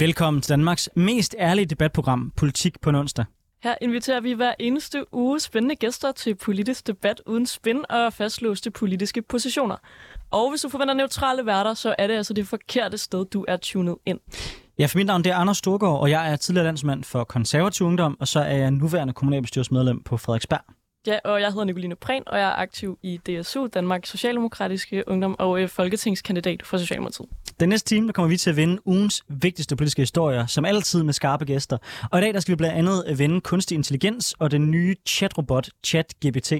Velkommen til Danmarks mest ærlige debatprogram, Politik på onsdag. Her inviterer vi hver eneste uge spændende gæster til politisk debat uden spin og fastlåste politiske positioner. Og hvis du forventer neutrale værter, så er det altså det forkerte sted, du er tunet ind. Ja, for mit navn det er Anders Storgård, og jeg er tidligere landsmand for konservativ ungdom, og så er jeg nuværende kommunalbestyrelsesmedlem på Frederiksberg. Ja, og jeg hedder Nicoline Prehn, og jeg er aktiv i DSU, Danmarks Socialdemokratiske Ungdom, og øh, folketingskandidat for Socialdemokratiet. Den næste time der kommer vi til at vinde ugens vigtigste politiske historier, som altid med skarpe gæster. Og i dag der skal vi blandt andet vende kunstig intelligens og den nye chatrobot ChatGPT.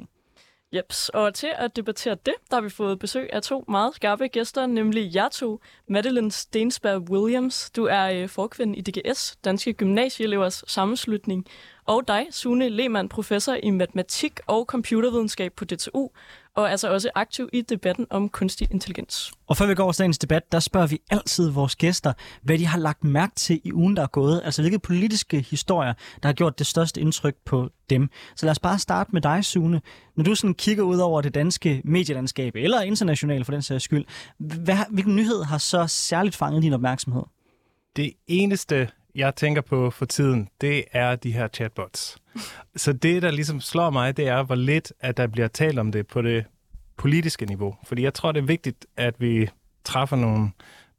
Jeps, og til at debattere det, der har vi fået besøg af to meget skarpe gæster, nemlig jer to, Madeline Stensberg Williams. Du er øh, forkvinde i DGS, Danske Gymnasieelevers Sammenslutning, og dig, Sune Lehmann, professor i matematik og computervidenskab på DTU, og altså også aktiv i debatten om kunstig intelligens. Og før vi går over dagens debat, der spørger vi altid vores gæster, hvad de har lagt mærke til i ugen, der er gået. Altså hvilke politiske historier, der har gjort det største indtryk på dem. Så lad os bare starte med dig, Sune. Når du sådan kigger ud over det danske medielandskab, eller internationalt for den sags skyld, hvad, hvilken nyhed har så særligt fanget din opmærksomhed? Det eneste, jeg tænker på for tiden, det er de her chatbots. Så det, der ligesom slår mig, det er, hvor lidt, at der bliver talt om det på det politiske niveau. Fordi jeg tror, det er vigtigt, at vi træffer nogle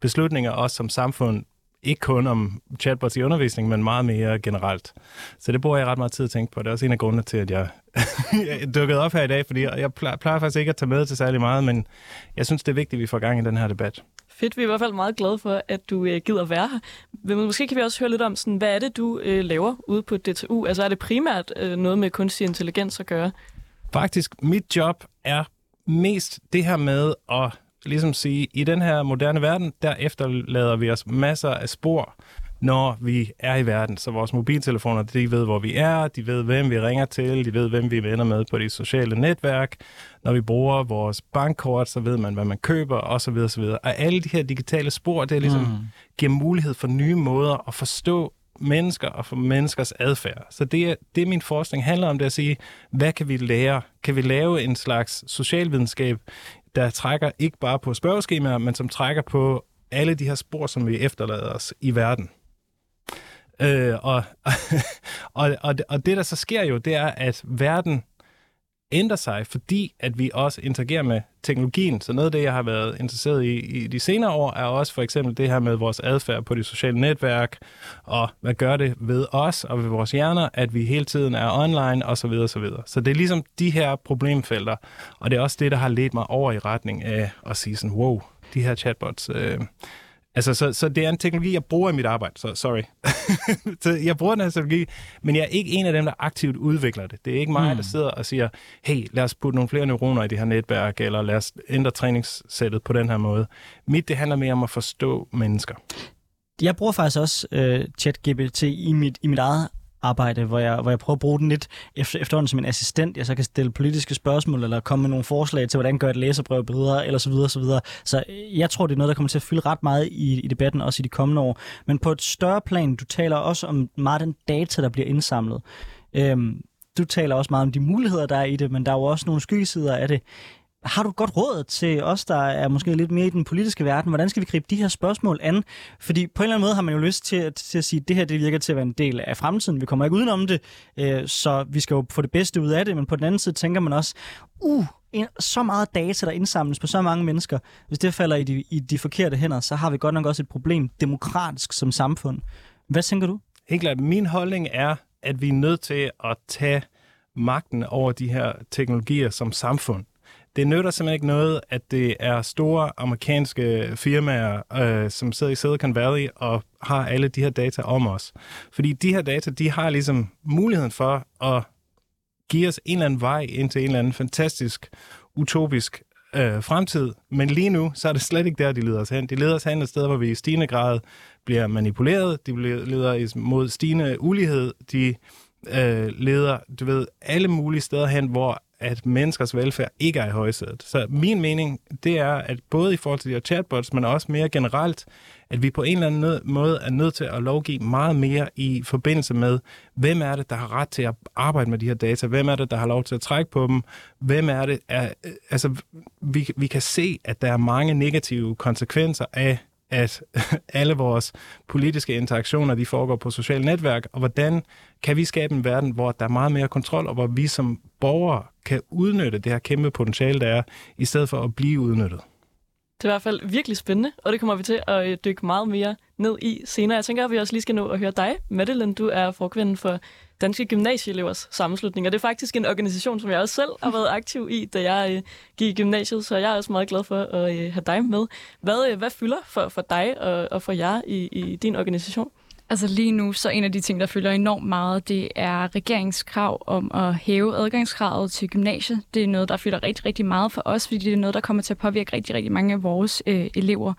beslutninger, også som samfund, ikke kun om chatbots i undervisning, men meget mere generelt. Så det bruger jeg ret meget tid at tænke på. Det er også en af grundene til, at jeg, jeg dukkede op her i dag, fordi jeg plejer, plejer faktisk ikke at tage med til særlig meget, men jeg synes, det er vigtigt, at vi får gang i den her debat. Fedt, vi er i hvert fald meget glade for, at du øh, gider være her. Men måske kan vi også høre lidt om, sådan, hvad er det, du øh, laver ude på DTU? Altså er det primært øh, noget med kunstig intelligens at gøre? Faktisk, mit job er mest det her med at ligesom sige, i den her moderne verden, der efterlader vi os masser af spor, når vi er i verden. Så vores mobiltelefoner, de ved, hvor vi er, de ved, hvem vi ringer til, de ved, hvem vi venner med på de sociale netværk. Når vi bruger vores bankkort, så ved man, hvad man køber, osv. osv. Og alle de her digitale spor, det er ligesom, mm. giver mulighed for nye måder at forstå mennesker og for menneskers adfærd. Så det, det min forskning handler om, det er at sige, hvad kan vi lære? Kan vi lave en slags socialvidenskab, der trækker ikke bare på spørgeskemaer, men som trækker på alle de her spor, som vi efterlader os i verden. Øh, og, og, og, og det, der så sker jo, det er, at verden ændrer sig, fordi at vi også interagerer med teknologien. Så noget af det, jeg har været interesseret i i de senere år, er også for eksempel det her med vores adfærd på de sociale netværk, og hvad gør det ved os og ved vores hjerner, at vi hele tiden er online osv. Så, videre, så, videre. så det er ligesom de her problemfelter, og det er også det, der har ledt mig over i retning af at sige sådan, wow, de her chatbots, øh, Altså, så, så det er en teknologi, jeg bruger i mit arbejde, så sorry. så jeg bruger den her teknologi, men jeg er ikke en af dem, der aktivt udvikler det. Det er ikke mig, mm. der sidder og siger, hey, lad os putte nogle flere neuroner i det her netværk, eller lad os ændre træningssættet på den her måde. Mit, det handler mere om at forstå mennesker. Jeg bruger faktisk også uh, ChatGPT i mit, i mit eget arbejde, hvor jeg, hvor jeg prøver at bruge den lidt efter, efterhånden som en assistent. Jeg så kan stille politiske spørgsmål, eller komme med nogle forslag til, hvordan gør et læserbrev bedre, eller så videre, så videre. Så øh, jeg tror, det er noget, der kommer til at fylde ret meget i, i debatten, også i de kommende år. Men på et større plan, du taler også om meget den data, der bliver indsamlet. Øhm, du taler også meget om de muligheder, der er i det, men der er jo også nogle skyggesider af det. Har du godt råd til os, der er måske lidt mere i den politiske verden? Hvordan skal vi gribe de her spørgsmål an? Fordi på en eller anden måde har man jo lyst til, at, til at sige, at det her det virker til at være en del af fremtiden. Vi kommer ikke udenom det, øh, så vi skal jo få det bedste ud af det. Men på den anden side tænker man også, uh, så meget data, der indsamles på så mange mennesker. Hvis det falder i de, i de forkerte hænder, så har vi godt nok også et problem demokratisk som samfund. Hvad tænker du? Helt klart. Min holdning er, at vi er nødt til at tage magten over de her teknologier som samfund det nytter simpelthen ikke noget, at det er store amerikanske firmaer, øh, som sidder i Silicon Valley og har alle de her data om os. Fordi de her data, de har ligesom muligheden for at give os en eller anden vej ind til en eller anden fantastisk, utopisk øh, fremtid. Men lige nu, så er det slet ikke der, de leder os hen. De leder os hen et sted, hvor vi i stigende grad bliver manipuleret. De leder mod stigende ulighed. De øh, leder, du ved, alle mulige steder hen, hvor at menneskers velfærd ikke er i højsædet. Så min mening, det er, at både i forhold til de her chatbots, men også mere generelt, at vi på en eller anden måde er nødt til at lovgive meget mere i forbindelse med, hvem er det, der har ret til at arbejde med de her data? Hvem er det, der har lov til at trække på dem? Hvem er det? Er, altså, vi, vi kan se, at der er mange negative konsekvenser af at alle vores politiske interaktioner, de foregår på sociale netværk, og hvordan kan vi skabe en verden, hvor der er meget mere kontrol, og hvor vi som borgere kan udnytte det her kæmpe potentiale, der er, i stedet for at blive udnyttet. Det er i hvert fald virkelig spændende, og det kommer vi til at øh, dykke meget mere ned i senere. Jeg tænker, at vi også lige skal nå at høre dig, Madeline. Du er forkvinden for Danske Gymnasieelevers Sammenslutning, og det er faktisk en organisation, som jeg også selv har været aktiv i, da jeg øh, gik i gymnasiet, så jeg er også meget glad for at øh, have dig med. Hvad, øh, hvad fylder for, for dig og, og for jer i, i din organisation? Altså lige nu, så en af de ting, der fylder enormt meget, det er regeringskrav om at hæve adgangskravet til gymnasiet. Det er noget, der fylder rigtig, rigtig meget for os, fordi det er noget, der kommer til at påvirke rigtig, rigtig mange af vores øh, elever.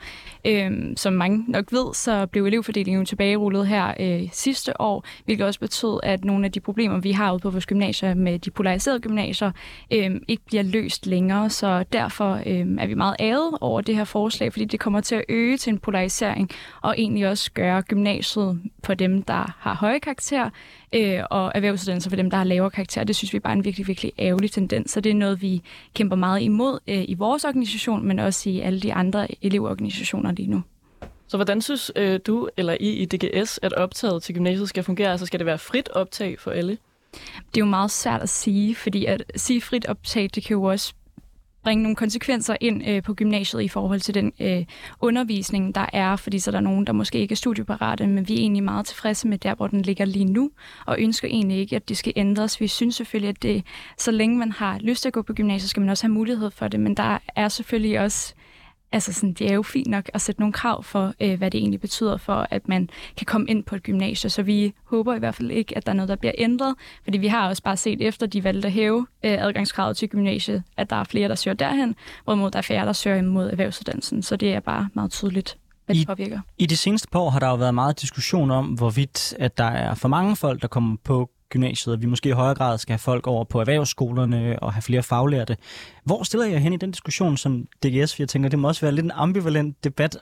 Øhm, som mange nok ved, så blev elevfordelingen jo tilbagerullet her øh, sidste år, hvilket også betød, at nogle af de problemer, vi har ude på vores gymnasier med de polariserede gymnasier, øh, ikke bliver løst længere. Så derfor øh, er vi meget æret over det her forslag, fordi det kommer til at øge til en polarisering, og egentlig også gøre gymnasiet for dem, der har høje karakterer, øh, og erhvervsuddannelser for dem, der har lavere karakterer. Det synes vi er bare en virkelig, virkelig ærgerlig tendens, så det er noget, vi kæmper meget imod øh, i vores organisation, men også i alle de andre elevorganisationer lige nu. Så hvordan synes øh, du eller I i DGS, at optaget til gymnasiet skal fungere? Altså skal det være frit optag for alle? Det er jo meget svært at sige, fordi at sige frit optag, det kan jo også bringe nogle konsekvenser ind øh, på gymnasiet i forhold til den øh, undervisning, der er, fordi så er der nogen, der måske ikke er studieparate, men vi er egentlig meget tilfredse med der, hvor den ligger lige nu, og ønsker egentlig ikke, at det skal ændres. Vi synes selvfølgelig, at det, så længe man har lyst til at gå på gymnasiet, skal man også have mulighed for det, men der er selvfølgelig også altså sådan, det er jo fint nok at sætte nogle krav for, øh, hvad det egentlig betyder for, at man kan komme ind på et gymnasie. Så vi håber i hvert fald ikke, at der er noget, der bliver ændret, fordi vi har også bare set efter, de valgte at hæve øh, adgangskravet til gymnasiet, at der er flere, der søger derhen, hvorimod der er færre, der søger imod erhvervsuddannelsen. Så det er bare meget tydeligt hvad det påvirker. I de seneste par år har der jo været meget diskussion om, hvorvidt at der er for mange folk, der kommer på gymnasiet, og vi måske i højere grad skal have folk over på erhvervsskolerne og have flere faglærte. Hvor stiller jeg hen i den diskussion som DGS? For jeg tænker, det må også være lidt en ambivalent debat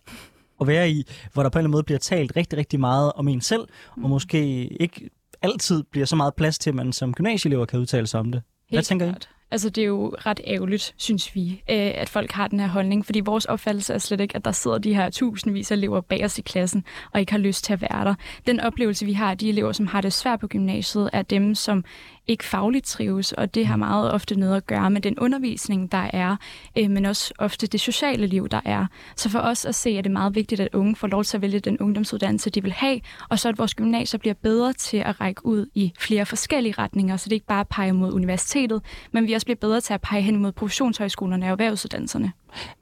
at være i, hvor der på en eller anden måde bliver talt rigtig, rigtig meget om en selv, og mm. måske ikke altid bliver så meget plads til, at man som gymnasieelever kan udtale sig om det. Helt Hvad tænker I? Altså, det er jo ret ærgerligt, synes vi, øh, at folk har den her holdning, fordi vores opfattelse er slet ikke, at der sidder de her tusindvis af elever bag os i klassen, og ikke har lyst til at være der. Den oplevelse, vi har af de elever, som har det svært på gymnasiet, er dem, som ikke fagligt trives, og det har mm. meget ofte noget at gøre med den undervisning, der er, øh, men også ofte det sociale liv, der er. Så for os at se, er det meget vigtigt, at unge får lov til at vælge den ungdomsuddannelse, de vil have, og så at vores gymnasier bliver bedre til at række ud i flere forskellige retninger, så det ikke bare peger mod universitetet, men vi også bliver bedre til at pege hen mod professionshøjskolerne og erhvervsuddannelserne.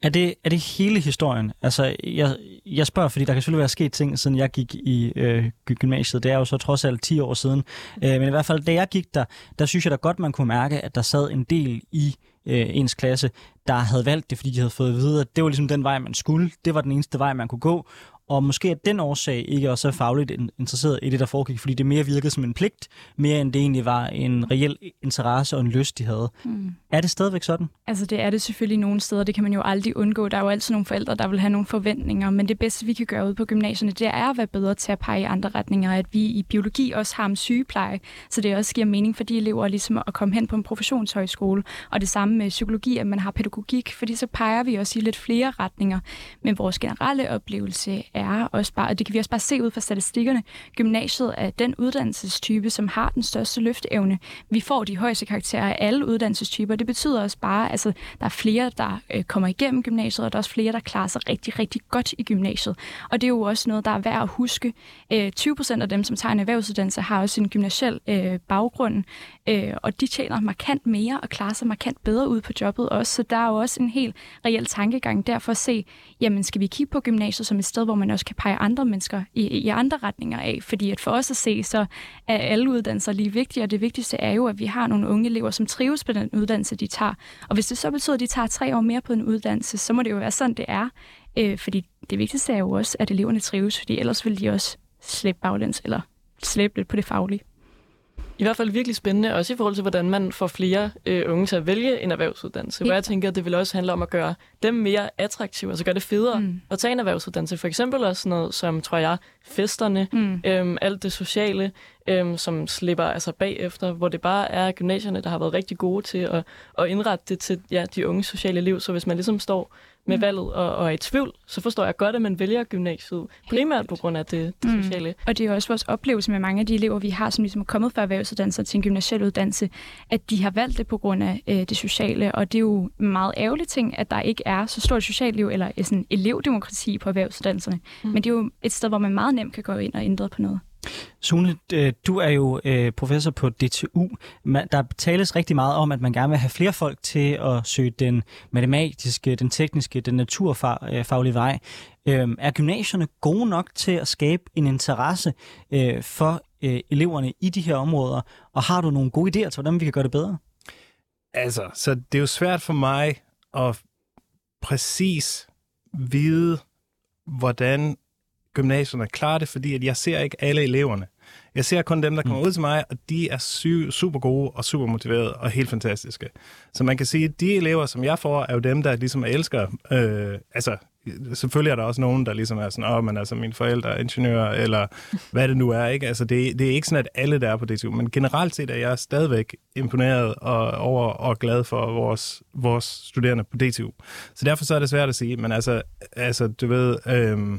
Er det, er det hele historien? Altså, jeg, jeg spørger, fordi der kan selvfølgelig være sket ting, siden jeg gik i øh, gymnasiet. Det er jo så trods alt 10 år siden. Øh, men i hvert fald, da jeg gik der, der synes jeg da godt, man kunne mærke, at der sad en del i øh, ens klasse, der havde valgt det, fordi de havde fået at vide, at det var ligesom den vej, man skulle. Det var den eneste vej, man kunne gå og måske at den årsag ikke også er fagligt interesseret i det, der foregik, fordi det mere virkede som en pligt, mere end det egentlig var en reel interesse og en lyst, de havde. Mm. Er det stadigvæk sådan? Altså det er det selvfølgelig nogle steder, det kan man jo aldrig undgå. Der er jo altid nogle forældre, der vil have nogle forventninger, men det bedste, vi kan gøre ud på gymnasierne, det er at være bedre til at pege i andre retninger, at vi i biologi også har en sygepleje, så det også giver mening for de elever ligesom at komme hen på en professionshøjskole, og det samme med psykologi, at man har pædagogik, fordi så peger vi også i lidt flere retninger, men vores generelle oplevelse er også bare, og det kan vi også bare se ud fra statistikkerne, gymnasiet er den uddannelsestype, som har den største løfteevne. Vi får de højeste karakterer af alle uddannelsestyper. Det betyder også bare, at altså, der er flere, der øh, kommer igennem gymnasiet, og der er også flere, der klarer sig rigtig, rigtig godt i gymnasiet. Og det er jo også noget, der er værd at huske. Øh, 20 procent af dem, som tager en erhvervsuddannelse, har også en gymnasiel øh, baggrund, øh, og de tjener markant mere og klarer sig markant bedre ud på jobbet også. Så der er jo også en helt reel tankegang der for at se, jamen skal vi kigge på gymnasiet som et sted, hvor man også kan pege andre mennesker i, i andre retninger af. Fordi at for os at se, så er alle uddannelser lige vigtige, og det vigtigste er jo, at vi har nogle unge elever, som trives på den uddannelse, de tager. Og hvis det så betyder, at de tager tre år mere på en uddannelse, så må det jo være sådan, det er. Øh, fordi det vigtigste er jo også, at eleverne trives, fordi ellers vil de også slæbe baglæns eller slæbe lidt på det faglige. I hvert fald virkelig spændende, også i forhold til, hvordan man får flere øh, unge til at vælge en erhvervsuddannelse. Hvor jeg tænker, at det vil også handle om at gøre dem mere attraktive, altså gøre det federe mm. at tage en erhvervsuddannelse. For eksempel også sådan noget som, tror jeg, festerne, mm. øhm, alt det sociale, øhm, som slipper altså bagefter, hvor det bare er gymnasierne, der har været rigtig gode til at, at indrette det til ja, de unge sociale liv. Så hvis man ligesom står med valget og, og er i tvivl, så forstår jeg godt, at man vælger gymnasiet primært på grund af det, det Mm. sociale. Og det er jo også vores oplevelse med mange af de elever, vi har, som ligesom er kommet fra erhvervsuddannelser til en gymnasial uddannelse, at de har valgt det på grund af øh, det sociale. Og det er jo en meget ærgerlig ting, at der ikke er så stort socialt liv eller sådan elevdemokrati på erhvervsuddannelserne. Mm. Mm. Men det er jo et sted, hvor man meget nemt kan gå ind og ændre på noget. Sune, du er jo øh, professor på DTU. Der tales rigtig meget om, at man gerne vil have flere folk til at søge den matematiske, den tekniske, den naturfaglige øh, vej. Øhm, er gymnasierne gode nok til at skabe en interesse øh, for eleverne i de her områder? Og har du nogle gode idéer til, hvordan vi kan gøre det bedre? Altså, så det er jo svært for mig at præcis vide, hvordan gymnasierne klarer det, fordi at jeg ser ikke alle eleverne. Jeg ser kun dem, der kommer ud til mig, og de er sy- super gode og super motiverede og helt fantastiske. Så man kan sige, at de elever, som jeg får, er jo dem, der ligesom elsker... Øh, altså, selvfølgelig er der også nogen, der ligesom er sådan, åh, oh, men altså, mine forældre er ingeniører, eller hvad det nu er, ikke? Altså, det, det er ikke sådan, at alle, der er på DTU, men generelt set er jeg stadigvæk imponeret og, over og glad for vores, vores studerende på DTU. Så derfor så er det svært at sige, men altså, altså du ved... Øh,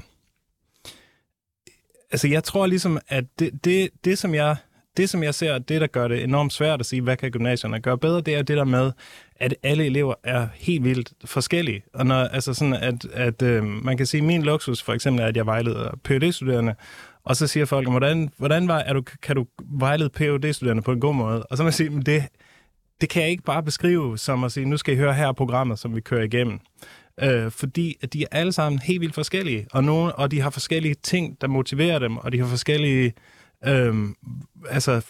altså jeg tror ligesom, at det, det, det, som jeg, det, som jeg ser, det, der gør det enormt svært at sige, hvad kan gymnasierne gøre bedre, det er det der med, at alle elever er helt vildt forskellige. Og når, altså sådan, at, at øh, man kan sige, at min luksus for eksempel er, at jeg vejleder phd studerende og så siger folk, hvordan, hvordan var, er du, kan du vejlede phd studerende på en god måde? Og så må jeg sige, det, det kan jeg ikke bare beskrive som at sige, nu skal I høre her programmet, som vi kører igennem. Øh, fordi at de er alle sammen helt vildt forskellige, og, nogle, og de har forskellige ting, der motiverer dem, og de har forskellige øh, altså,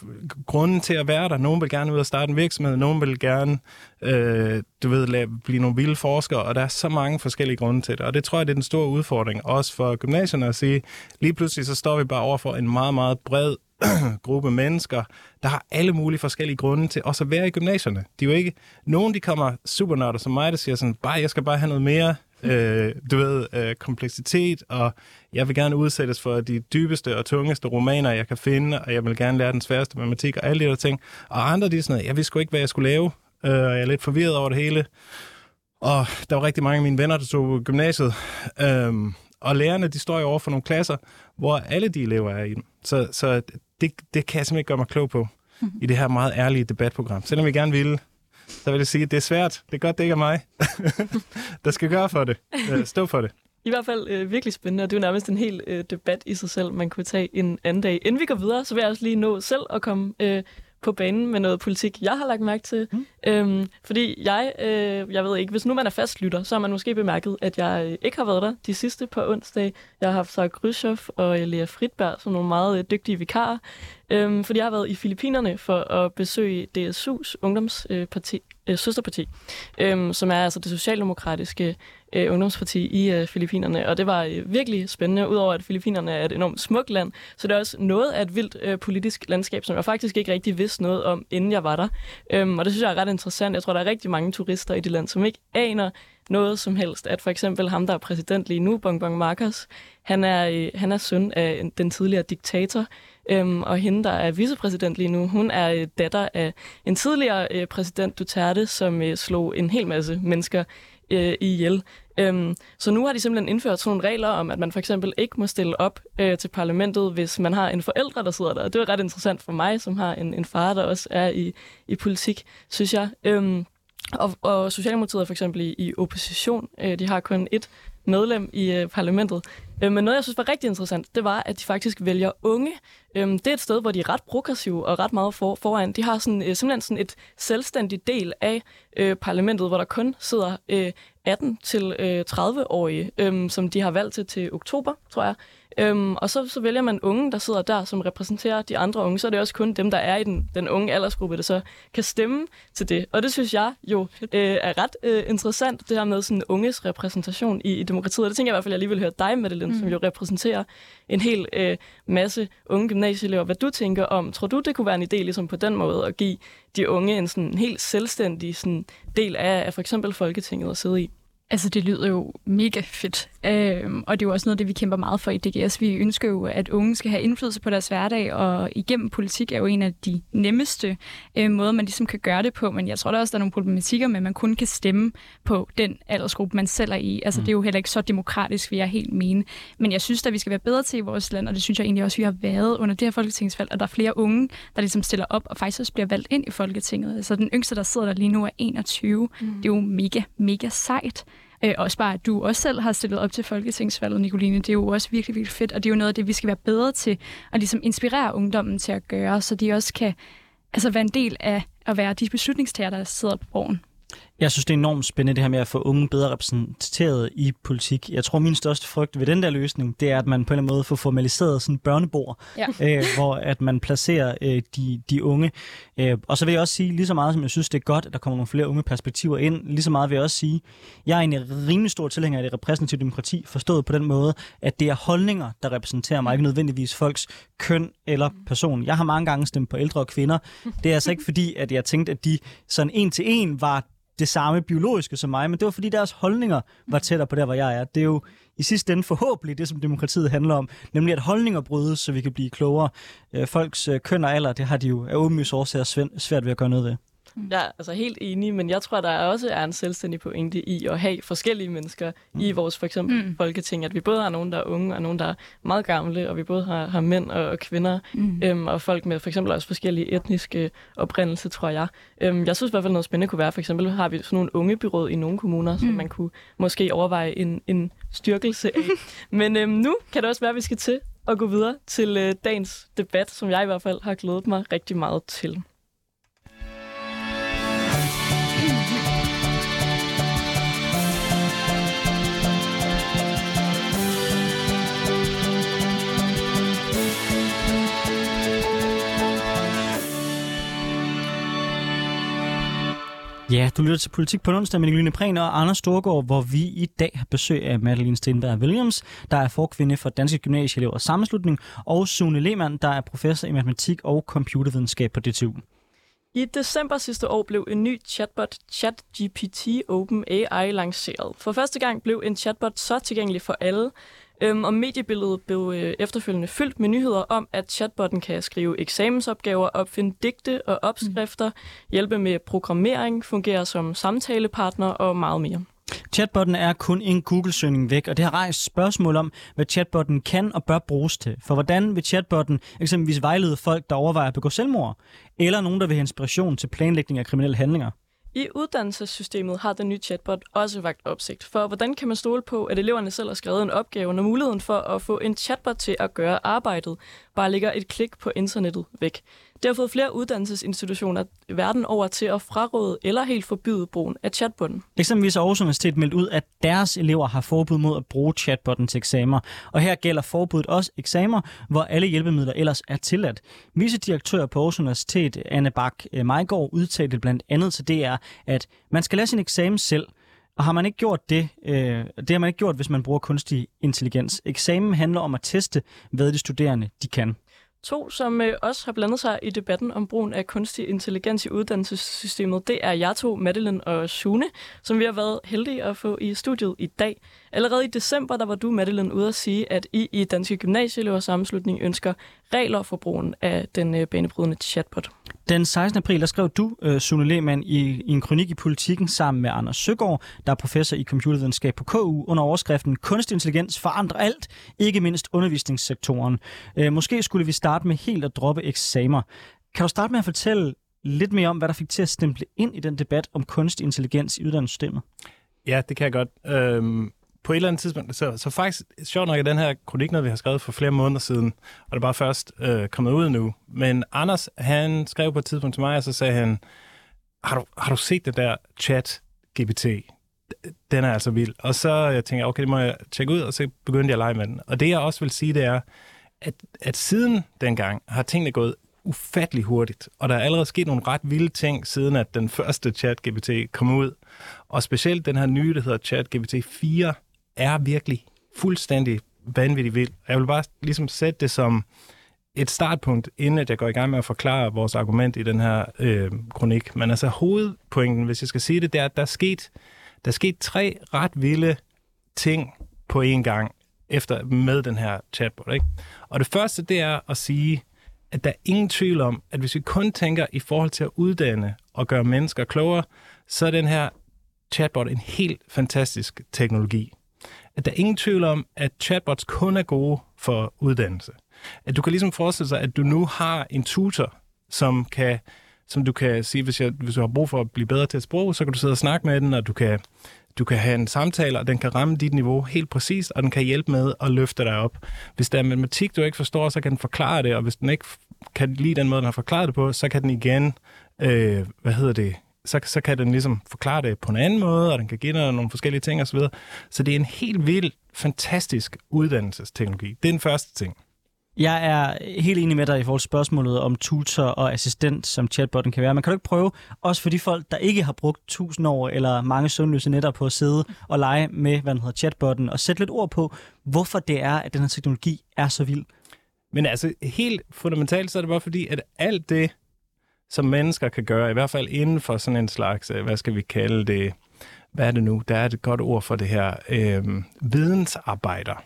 grunde til at være der. Nogle vil gerne ud og starte en virksomhed, nogle vil gerne øh, du ved, lave, blive nogle vilde forskere, og der er så mange forskellige grunde til det. Og det tror jeg, det er den store udfordring, også for gymnasierne at sige, lige pludselig så står vi bare over for en meget, meget bred gruppe mennesker, der har alle mulige forskellige grunde til også at være i gymnasierne. De er jo ikke... Nogen, de kommer supernørder som mig, der siger sådan, bare, jeg skal bare have noget mere, øh, du ved, øh, kompleksitet, og jeg vil gerne udsættes for de dybeste og tungeste romaner, jeg kan finde, og jeg vil gerne lære den sværeste matematik og alle de der ting. Og andre, de er sådan noget, jeg vidste sgu ikke, hvad jeg skulle lave, øh, og jeg er lidt forvirret over det hele. Og der var rigtig mange af mine venner, der tog gymnasiet, øh, og lærerne, de står jo over for nogle klasser, hvor alle de elever er i den. Så, så det, det kan jeg simpelthen ikke gøre mig klog på i det her meget ærlige debatprogram. Selvom vi gerne ville, så vil jeg sige, at det er svært. Det er godt, det ikke er mig, der skal gøre for det. Øh, stå for det. I hvert fald øh, virkelig spændende, og det er jo nærmest en hel øh, debat i sig selv, man kunne tage en anden dag. Inden vi går videre, så vil jeg også lige nå selv at komme øh, på banen med noget politik, jeg har lagt mærke til. Mm. Øhm, fordi jeg, øh, jeg ved ikke, hvis nu man er fastlytter, så har man måske bemærket, at jeg øh, ikke har været der de sidste par onsdag. Jeg har haft Sarah Gryshoff og Lea Fritberg som nogle meget øh, dygtige vikarer. Øhm, fordi jeg har været i Filippinerne for at besøge DSU's ungdomsparti, øh, søsterparti, øhm, som er altså det socialdemokratiske øh, ungdomsparti i øh, Filippinerne. Og det var øh, virkelig spændende, udover at Filippinerne er et enormt smukt land, så det er også noget af et vildt øh, politisk landskab, som jeg faktisk ikke rigtig vidste noget om, inden jeg var der. Øhm, og det synes jeg er ret interessant. Jeg tror, der er rigtig mange turister i det land, som ikke aner noget som helst. At for eksempel ham, der er præsident lige nu, Bongbong Marcos, han er, øh, han er søn af den tidligere diktator, Øhm, og hende, der er vicepræsident lige nu, hun er øh, datter af en tidligere øh, præsident Duterte, som øh, slog en hel masse mennesker øh, ihjel. Øhm, så nu har de simpelthen indført sådan nogle regler om, at man for eksempel ikke må stille op øh, til parlamentet, hvis man har en forældre, der sidder der. Og det er ret interessant for mig, som har en, en far, der også er i, i politik, synes jeg. Øhm, og, og Socialdemokratiet er for eksempel i, i opposition. Øh, de har kun et medlem i øh, parlamentet. Øh, men noget, jeg synes var rigtig interessant, det var, at de faktisk vælger unge. Øh, det er et sted, hvor de er ret progressive og ret meget for, foran. De har sådan, øh, simpelthen sådan et selvstændigt del af øh, parlamentet, hvor der kun sidder øh, 18 til øh, 30-årige, øh, som de har valgt til til oktober, tror jeg. Øhm, og så, så vælger man unge, der sidder der, som repræsenterer de andre unge. Så er det også kun dem, der er i den, den unge aldersgruppe, der så kan stemme til det. Og det synes jeg jo øh, er ret øh, interessant, det her med sådan unges repræsentation i, i demokratiet. Og det tænker jeg i hvert fald, jeg lige vil høre dig, Madeline, mm. som jo repræsenterer en hel øh, masse unge gymnasieelever. Hvad du tænker om, tror du, det kunne være en idé ligesom på den måde at give de unge en sådan helt selvstændig sådan del af, af for eksempel Folketinget at sidde i? Altså, det lyder jo mega fedt. Øhm, og det er jo også noget, det vi kæmper meget for i DGS. Vi ønsker jo, at unge skal have indflydelse på deres hverdag, og igennem politik er jo en af de nemmeste øh, måder, man ligesom kan gøre det på. Men jeg tror der også, der er nogle problematikker med, at man kun kan stemme på den aldersgruppe, man selv er i. Altså, mm. det er jo heller ikke så demokratisk, vil jeg helt mene. Men jeg synes, at vi skal være bedre til i vores land, og det synes jeg egentlig også, vi har været under det her folketingsvalg, og der er flere unge, der ligesom stiller op og faktisk også bliver valgt ind i Folketinget. Altså, den yngste, der sidder der lige nu, er 21. Mm. Det er jo mega, mega sejt. Øh, også bare, at du også selv har stillet op til Folketingsvalget, Nicoline. Det er jo også virkelig, virkelig fedt, og det er jo noget af det, vi skal være bedre til at ligesom inspirere ungdommen til at gøre, så de også kan altså være en del af at være de beslutningstager, der sidder på borgen. Jeg synes, det er enormt spændende det her med at få unge bedre repræsenteret i politik. Jeg tror, min største frygt ved den der løsning, det er, at man på en eller anden måde får formaliseret sådan børnebord, ja. øh, hvor at man placerer øh, de, de unge. Øh, og så vil jeg også sige, lige så meget som jeg synes, det er godt, at der kommer nogle flere unge perspektiver ind, lige så meget vil jeg også sige, jeg er en rimelig stor tilhænger af det repræsentative demokrati, forstået på den måde, at det er holdninger, der repræsenterer mig, ikke nødvendigvis folks køn eller person. Jeg har mange gange stemt på ældre og kvinder. Det er altså ikke fordi, at jeg tænkte, at de sådan en til en var det samme biologiske som mig, men det var fordi deres holdninger var tættere på der, hvor jeg er. Det er jo i sidste ende forhåbentlig det, som demokratiet handler om, nemlig at holdninger brydes, så vi kan blive klogere. Øh, folks øh, køn og alder, det har de jo af åbenlyse årsager svært ved at gøre noget ved. Mm. Jeg er altså helt enig, men jeg tror, der også er en selvstændig pointe i at have forskellige mennesker mm. i vores for eksempel mm. folketing. At vi både har nogen, der er unge, og nogen, der er meget gamle, og vi både har, har mænd og, og kvinder, mm. øhm, og folk med for eksempel også forskellige etniske oprindelse, tror jeg. Øhm, jeg synes i hvert fald noget spændende kunne være, for eksempel har vi sådan nogle ungebyråd i nogle kommuner, mm. som man kunne måske overveje en, en styrkelse af. men øhm, nu kan det også være, at vi skal til at gå videre til øh, dagens debat, som jeg i hvert fald har glædet mig rigtig meget til. Ja, du lytter til Politik på onsdag med Nicoline Prehn og Anders Storgård, hvor vi i dag har besøg af Madeline Stenberg Williams, der er forkvinde for Danske Gymnasieelevers Sammenslutning, og Sune Lehmann, der er professor i matematik og computervidenskab på DTU. I december sidste år blev en ny chatbot, ChatGPT Open AI, lanceret. For første gang blev en chatbot så tilgængelig for alle, Øhm, og mediebilledet blev øh, efterfølgende fyldt med nyheder om, at chatbotten kan skrive eksamensopgaver, opfinde digte og opskrifter, hjælpe med programmering, fungere som samtalepartner og meget mere. Chatbotten er kun en Google-søgning væk, og det har rejst spørgsmål om, hvad chatbotten kan og bør bruges til. For hvordan vil chatbotten eksempelvis vejlede folk, der overvejer at begå selvmord, eller nogen, der vil have inspiration til planlægning af kriminelle handlinger? I uddannelsessystemet har den nye chatbot også vagt opsigt. For hvordan kan man stole på, at eleverne selv har skrevet en opgave, når muligheden for at få en chatbot til at gøre arbejdet bare ligger et klik på internettet væk? Det har fået flere uddannelsesinstitutioner verden over til at fraråde eller helt forbyde brugen af chatbotten. Eksempelvis har Aarhus Universitet meldt ud, at deres elever har forbud mod at bruge chatbotten til eksamener. Og her gælder forbuddet også eksamener, hvor alle hjælpemidler ellers er tilladt. Vicedirektør på Aarhus Universitet, Anne Bak eh, Majgaard, udtalte blandt andet til DR, at man skal lade sin eksamen selv, og har man ikke gjort det, øh, det har man ikke gjort, hvis man bruger kunstig intelligens. Eksamen handler om at teste, hvad de studerende de kan. To, som øh, også har blandet sig i debatten om brugen af kunstig intelligens i uddannelsessystemet, det er jer to, Madeline og Sune, som vi har været heldige at få i studiet i dag. Allerede i december, der var du, Madeline, ude at sige, at I i Danske Gymnasieelevers Sammenslutning ønsker regler for brugen af den øh, banebrydende chatbot. Den 16. april, der skrev du, uh, Sune Lehmann, i, i en kronik i Politikken sammen med Anders Søgaard, der er professor i computervidenskab på KU, under overskriften Kunstig intelligens forandrer alt, ikke mindst undervisningssektoren. Uh, måske skulle vi starte med helt at droppe eksamer. Kan du starte med at fortælle lidt mere om, hvad der fik til at stemple ind i den debat om kunstig intelligens i uddannelsessystemet? Ja, det kan jeg godt. Øhm, på et eller andet tidspunkt, så, så faktisk, sjovt nok er den her kronik noget, vi har skrevet for flere måneder siden, og det er bare først øh, kommet ud nu. Men Anders, han skrev på et tidspunkt til mig, og så sagde han, har du, har du set det der chat GPT? Den er altså vild. Og så jeg tænkte jeg, okay, det må jeg tjekke ud, og så begyndte jeg at lege med den. Og det jeg også vil sige, det er, at, at siden dengang har tingene gået ufattelig hurtigt, og der er allerede sket nogle ret vilde ting, siden at den første chat-GPT kom ud. Og specielt den her nye, der hedder chat-GPT 4, er virkelig fuldstændig vanvittigt vild. Jeg vil bare ligesom sætte det som et startpunkt, inden at jeg går i gang med at forklare vores argument i den her øh, kronik. Men altså hovedpointen, hvis jeg skal sige det, det er, at der er sket, Der er sket tre ret vilde ting på én gang efter med den her chatbot. Ikke? Og det første, det er at sige, at der er ingen tvivl om, at hvis vi kun tænker i forhold til at uddanne og gøre mennesker klogere, så er den her chatbot en helt fantastisk teknologi. At der er ingen tvivl om, at chatbots kun er gode for uddannelse. At du kan ligesom forestille sig, at du nu har en tutor, som kan som du kan sige, hvis, jeg, hvis du har brug for at blive bedre til et sprog, så kan du sidde og snakke med den, og du kan, du kan have en samtale, og den kan ramme dit niveau helt præcist, og den kan hjælpe med at løfte dig op. Hvis der er matematik, du ikke forstår, så kan den forklare det, og hvis den ikke kan lide den måde, den har forklaret det på, så kan den igen, øh, hvad hedder det, så, så kan den ligesom forklare det på en anden måde, og den kan give dig nogle forskellige ting osv. Så, så det er en helt vild, fantastisk uddannelsesteknologi. Det er den første ting. Jeg er helt enig med dig i forhold til spørgsmålet om tutor og assistent, som chatbotten kan være. Man kan du ikke prøve, også for de folk, der ikke har brugt tusind år eller mange søvnløse netter på at sidde og lege med, hvad den hedder, chatbotten, og sætte lidt ord på, hvorfor det er, at den her teknologi er så vild. Men altså, helt fundamentalt, så er det bare fordi, at alt det, som mennesker kan gøre, i hvert fald inden for sådan en slags, øh, hvad skal vi kalde det, hvad er det nu? Der er et godt ord for det her, øh, vidensarbejder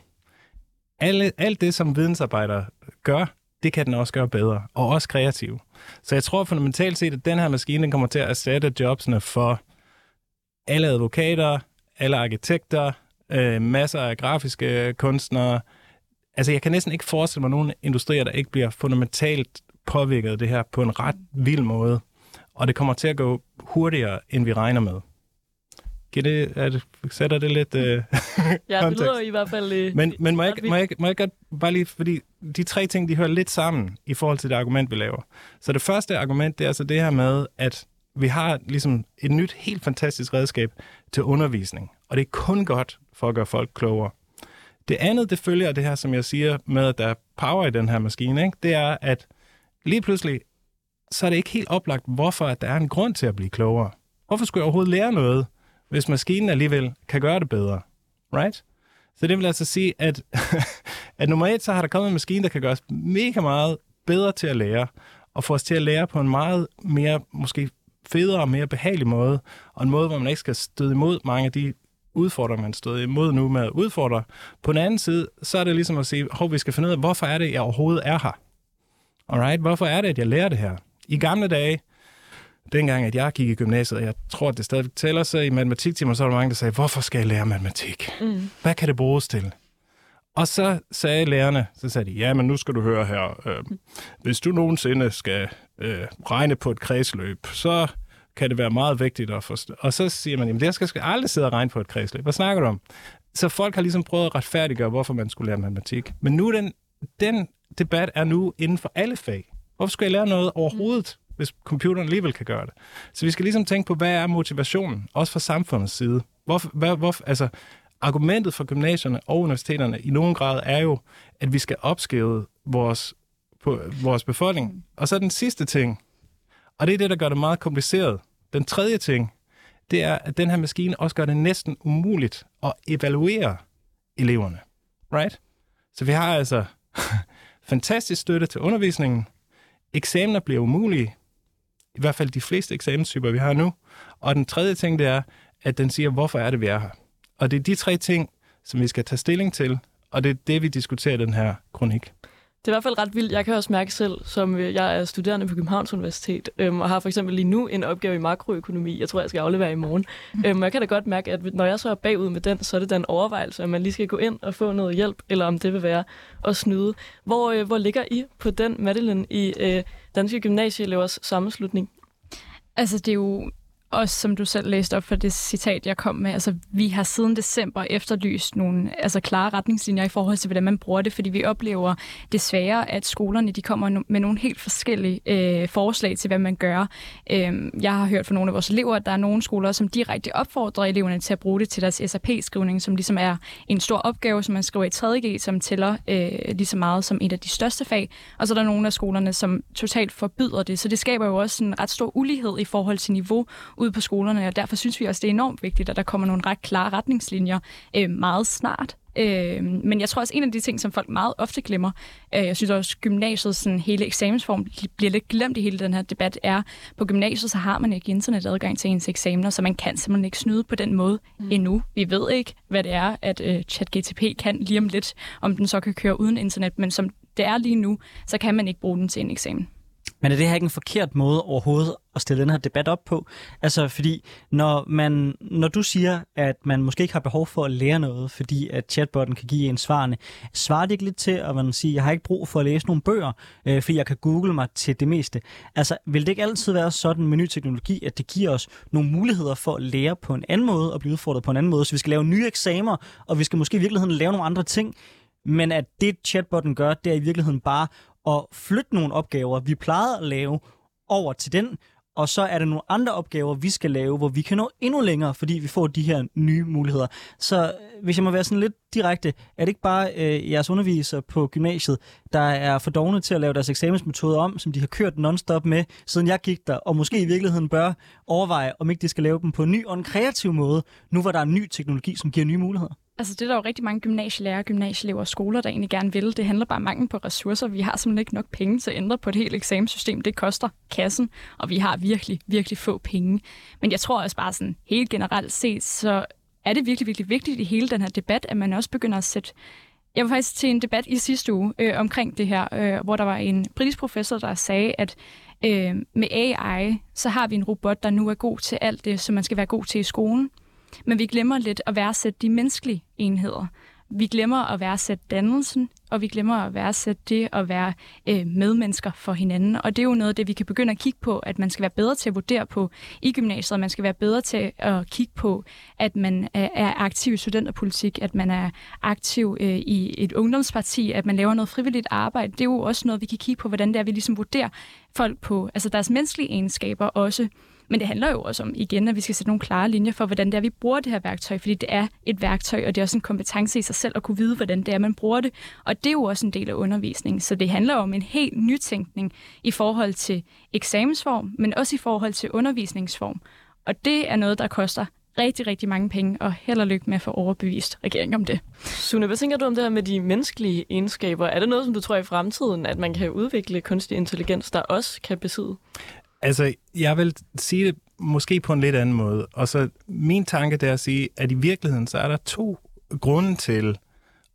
alle, alt det, som vidensarbejder gør, det kan den også gøre bedre, og også kreativ. Så jeg tror fundamentalt set, at den her maskine den kommer til at erstatte jobsene for alle advokater, alle arkitekter, øh, masser af grafiske kunstnere. Altså, jeg kan næsten ikke forestille mig nogen industrier, der ikke bliver fundamentalt påvirket det her på en ret vild måde. Og det kommer til at gå hurtigere, end vi regner med. Giver det, er det, sætter det lidt uh, Ja, det lyder i hvert fald... Uh, men men må, jeg, må, jeg, må jeg godt bare lige, fordi de tre ting, de hører lidt sammen i forhold til det argument, vi laver. Så det første argument, det er altså det her med, at vi har ligesom et nyt, helt fantastisk redskab til undervisning. Og det er kun godt for at gøre folk klogere. Det andet, det følger det her, som jeg siger med, at der er power i den her maskine, ikke? det er, at lige pludselig, så er det ikke helt oplagt, hvorfor at der er en grund til at blive klogere. Hvorfor skulle jeg overhovedet lære noget, hvis maskinen alligevel kan gøre det bedre. Right? Så det vil altså sige, at, at nummer et, så har der kommet en maskine, der kan gøre os mega meget bedre til at lære, og få os til at lære på en meget mere, måske federe og mere behagelig måde, og en måde, hvor man ikke skal støde imod mange af de udfordringer, man støder imod nu med at udfordre. På den anden side, så er det ligesom at sige, hov, vi skal finde ud af, hvorfor er det, jeg overhovedet er her? Alright, hvorfor er det, at jeg lærer det her? I gamle dage, dengang, at jeg gik i gymnasiet, og jeg tror, at det stadig tæller sig i matematiktimer, så var der mange, der sagde, hvorfor skal jeg lære matematik? Mm. Hvad kan det bruges til? Og så sagde lærerne, så sagde de, ja, men nu skal du høre her, øh, hvis du nogensinde skal øh, regne på et kredsløb, så kan det være meget vigtigt at forstå. Og så siger man, jamen jeg skal, skal aldrig sidde og regne på et kredsløb. Hvad snakker du om? Så folk har ligesom prøvet at retfærdiggøre, hvorfor man skulle lære matematik. Men nu den, den debat er nu inden for alle fag. Hvorfor skal jeg lære noget overhovedet? hvis computeren alligevel kan gøre det. Så vi skal ligesom tænke på, hvad er motivationen, også fra samfundets side. Hvorfor, hvad, hvorfor, altså, argumentet for gymnasierne og universiteterne i nogen grad er jo, at vi skal opskrive vores, på, vores befolkning. Og så den sidste ting, og det er det, der gør det meget kompliceret. Den tredje ting, det er, at den her maskine også gør det næsten umuligt at evaluere eleverne. Right? Så vi har altså fantastisk støtte til undervisningen. Eksamener bliver umulige i hvert fald de fleste eksamenstyper, vi har nu. Og den tredje ting, det er, at den siger, hvorfor er det, vi er her? Og det er de tre ting, som vi skal tage stilling til, og det er det, vi diskuterer i den her kronik. Det er i hvert fald ret vildt. Jeg kan også mærke selv, som øh, jeg er studerende på Københavns Universitet, øhm, og har for eksempel lige nu en opgave i makroøkonomi. Jeg tror, jeg skal aflevere i morgen. Mm. Øhm, jeg kan da godt mærke, at når jeg så er bagud med den, så er det den overvejelse, at man lige skal gå ind og få noget hjælp, eller om det vil være at snyde. Hvor, øh, hvor ligger I på den, Madeline, i øh, Danske Gymnasieelevers sammenslutning? Altså, det er jo også som du selv læste op for det citat, jeg kom med, altså vi har siden december efterlyst nogle altså, klare retningslinjer i forhold til, hvordan man bruger det, fordi vi oplever desværre, at skolerne de kommer med nogle helt forskellige øh, forslag til, hvad man gør. Øh, jeg har hørt fra nogle af vores elever, at der er nogle skoler, som direkte opfordrer eleverne til at bruge det til deres SAP-skrivning, som ligesom er en stor opgave, som man skriver i 3.G, som tæller øh, lige så meget som et af de største fag. Og så er der nogle af skolerne, som totalt forbyder det. Så det skaber jo også en ret stor ulighed i forhold til niveau ud på skolerne, og derfor synes vi også, det er enormt vigtigt, at der kommer nogle ret klare retningslinjer øh, meget snart. Øh, men jeg tror også, en af de ting, som folk meget ofte glemmer, øh, jeg synes også, gymnasiet, sådan hele eksamensform, bliver lidt glemt i hele den her debat, er, på gymnasiet, så har man ikke internetadgang til ens eksamener, så man kan simpelthen ikke snyde på den måde mm. endnu. Vi ved ikke, hvad det er, at øh, ChatGTP kan lige om lidt, om den så kan køre uden internet, men som det er lige nu, så kan man ikke bruge den til en eksamen. Men er det her ikke en forkert måde overhovedet at stille den her debat op på? Altså, fordi når, man, når du siger, at man måske ikke har behov for at lære noget, fordi at chatbotten kan give en svarene, svarer det ikke lidt til, at man siger, jeg har ikke brug for at læse nogle bøger, øh, fordi jeg kan google mig til det meste? Altså, vil det ikke altid være sådan med ny teknologi, at det giver os nogle muligheder for at lære på en anden måde og blive udfordret på en anden måde? Så vi skal lave nye eksamener, og vi skal måske i virkeligheden lave nogle andre ting, men at det chatbotten gør, det er i virkeligheden bare at flytte nogle opgaver, vi plejede at lave, over til den, og så er der nogle andre opgaver, vi skal lave, hvor vi kan nå endnu længere, fordi vi får de her nye muligheder. Så øh, hvis jeg må være sådan lidt direkte, er det ikke bare øh, jeres undervisere på gymnasiet, der er for dogne til at lave deres eksamensmetoder om, som de har kørt non-stop med, siden jeg gik der, og måske i virkeligheden bør overveje, om ikke de skal lave dem på en ny og en kreativ måde, nu hvor der er en ny teknologi, som giver nye muligheder? Altså det er der jo rigtig mange gymnasielærer, gymnasieelever og skoler, der egentlig gerne vil. Det handler bare om mangel på ressourcer. Vi har simpelthen ikke nok penge til at ændre på et helt eksamenssystem. Det koster kassen, og vi har virkelig, virkelig få penge. Men jeg tror også bare sådan helt generelt set, så er det virkelig, virkelig vigtigt i hele den her debat, at man også begynder at sætte jeg var faktisk til en debat i sidste uge øh, omkring det her, øh, hvor der var en britisk professor, der sagde, at øh, med AI, så har vi en robot, der nu er god til alt det, som man skal være god til i skolen. Men vi glemmer lidt at værdsætte de menneskelige enheder. Vi glemmer at værdsætte dannelsen, og vi glemmer at værdsætte det at være øh, medmennesker for hinanden. Og det er jo noget af det, vi kan begynde at kigge på, at man skal være bedre til at vurdere på i gymnasiet, man skal være bedre til at kigge på, at man øh, er aktiv i studenterpolitik, at man er aktiv øh, i et ungdomsparti, at man laver noget frivilligt arbejde. Det er jo også noget, vi kan kigge på, hvordan det er, vi ligesom vurderer folk på, altså deres menneskelige egenskaber også. Men det handler jo også om, igen, at vi skal sætte nogle klare linjer for, hvordan det er, vi bruger det her værktøj, fordi det er et værktøj, og det er også en kompetence i sig selv at kunne vide, hvordan det er, man bruger det. Og det er jo også en del af undervisningen. Så det handler om en helt nytænkning i forhold til eksamensform, men også i forhold til undervisningsform. Og det er noget, der koster rigtig, rigtig mange penge, og held og lykke med at få overbevist regeringen om det. Sune, hvad tænker du om det her med de menneskelige egenskaber? Er det noget, som du tror i fremtiden, at man kan udvikle kunstig intelligens, der også kan besidde? Altså, jeg vil sige det måske på en lidt anden måde. Og så min tanke det er at sige, at i virkeligheden, så er der to grunde til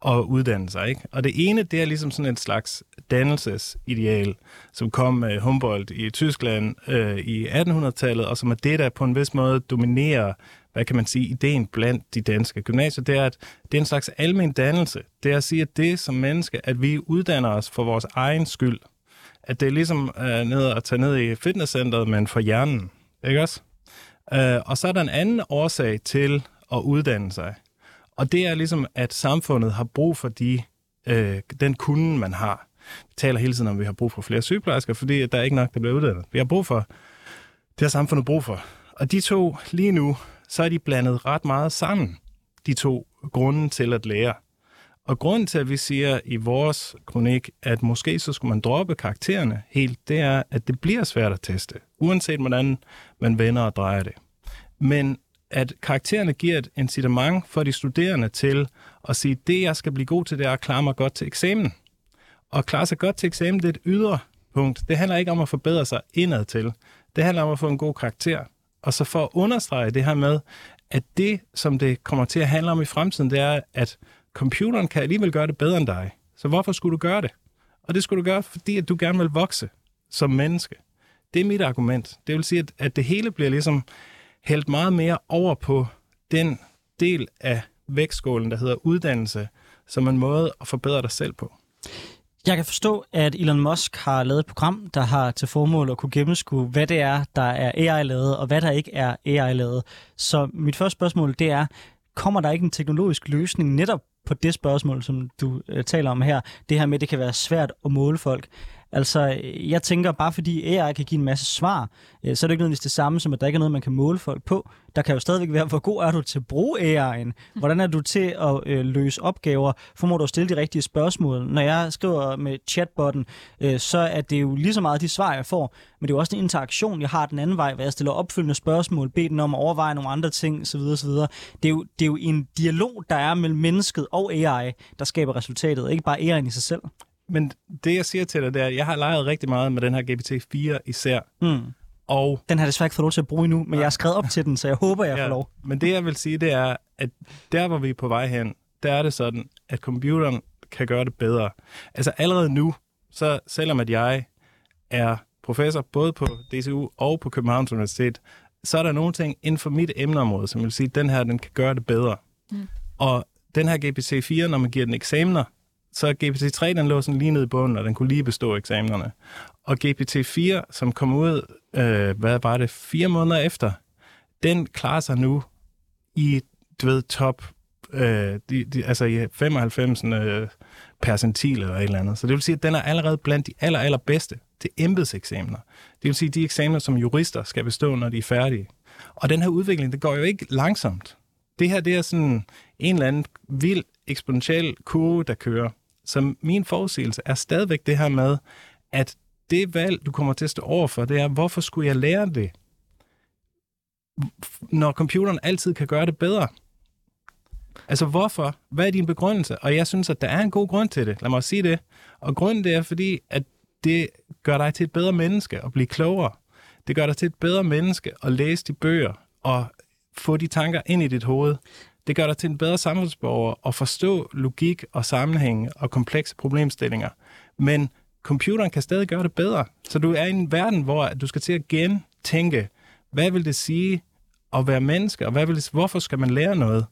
at uddanne sig. Ikke? Og det ene, det er ligesom sådan et slags dannelsesideal, som kom med Humboldt i Tyskland øh, i 1800-tallet, og som er det, der på en vis måde dominerer, hvad kan man sige, ideen blandt de danske gymnasier, det er, at det er en slags almen dannelse. Det er at sige, at det som menneske, at vi uddanner os for vores egen skyld at det er ligesom øh, ned at tage ned i fitnesscenteret, men for hjernen. Ikke også? Øh, og så er der en anden årsag til at uddanne sig. Og det er ligesom, at samfundet har brug for de, øh, den kunde, man har. Vi taler hele tiden om, at vi har brug for flere sygeplejersker, fordi der er ikke nok, der bliver uddannet. Vi har brug for, det har samfundet brug for. Og de to, lige nu, så er de blandet ret meget sammen, de to grunde til at lære. Og grunden til, at vi siger i vores kronik, at måske så skulle man droppe karaktererne helt, det er, at det bliver svært at teste, uanset hvordan man vender og drejer det. Men at karaktererne giver et incitament for de studerende til at sige, det jeg skal blive god til, det er at klare mig godt til eksamen. Og klare sig godt til eksamen, det er et ydre punkt. Det handler ikke om at forbedre sig indad til. Det handler om at få en god karakter. Og så for at understrege det her med, at det, som det kommer til at handle om i fremtiden, det er, at computeren kan alligevel gøre det bedre end dig. Så hvorfor skulle du gøre det? Og det skulle du gøre, fordi at du gerne vil vokse som menneske. Det er mit argument. Det vil sige, at, at det hele bliver ligesom hældt meget mere over på den del af vægtskålen, der hedder uddannelse, som en måde at forbedre dig selv på. Jeg kan forstå, at Elon Musk har lavet et program, der har til formål at kunne gennemskue, hvad det er, der er AI-lavet, og hvad der ikke er AI-lavet. Så mit første spørgsmål, det er, kommer der ikke en teknologisk løsning netop på det spørgsmål, som du øh, taler om her, det her med, at det kan være svært at måle folk. Altså, øh, jeg tænker, bare fordi AI kan give en masse svar, øh, så er det ikke nødvendigvis det samme, som at der ikke er noget, man kan måle folk på. Der kan jo stadigvæk være, hvor god er du til at bruge AI'en? Hvordan er du til at øh, løse opgaver? Formår du at stille de rigtige spørgsmål? Når jeg skriver med chatbotten, øh, så er det jo lige så meget de svar, jeg får, men det er jo også en interaktion, jeg har den anden vej, hvor jeg stiller opfølgende spørgsmål, beder den om at overveje nogle andre ting, osv. osv. Det, er jo, det er jo en dialog, der er mellem mennesket og AI, der skaber resultatet, ikke bare AI'en i sig selv. Men det, jeg siger til dig, det er, at jeg har leget rigtig meget med den her GPT-4 især. Mm. Og Den har jeg desværre ikke fået lov til at bruge endnu, men jeg har skrevet op til den, så jeg håber, jeg får lov. Men det, jeg vil sige, det er, at der, hvor vi er på vej hen, der er det sådan, at computeren kan gøre det bedre. Altså allerede nu, så selvom at jeg er professor både på DCU og på Københavns Universitet, så er der nogle ting inden for mit emneområde, som vil sige, at den her, den kan gøre det bedre. Mm. Og den her GPT-4, når man giver den eksamener, så GPT-3, den lå sådan lige nede i bunden, og den kunne lige bestå eksamenerne. Og GPT-4, som kom ud, øh, hvad var det, fire måneder efter, den klarer sig nu i, du ved, top, øh, de, de, altså i 95 øh, percentil eller et eller andet. Så det vil sige, at den er allerede blandt de aller, allerbedste til embedseksamener. Det vil sige, de eksamener, som jurister skal bestå, når de er færdige. Og den her udvikling, det går jo ikke langsomt. Det her, det er sådan en eller anden vild eksponentiel kurve, der kører. Så min forudsigelse er stadigvæk det her med, at det valg, du kommer til at stå overfor, det er, hvorfor skulle jeg lære det? Når computeren altid kan gøre det bedre. Altså hvorfor? Hvad er din begrundelse? Og jeg synes, at der er en god grund til det. Lad mig sige det. Og grunden det er fordi, at det gør dig til et bedre menneske og blive klogere. Det gør dig til et bedre menneske at læse de bøger og få de tanker ind i dit hoved. Det gør dig til en bedre samfundsborger at forstå logik og sammenhæng og komplekse problemstillinger. Men computeren kan stadig gøre det bedre. Så du er i en verden, hvor du skal til at gentænke, hvad vil det sige at være menneske, og hvad vil det, hvorfor skal man lære noget?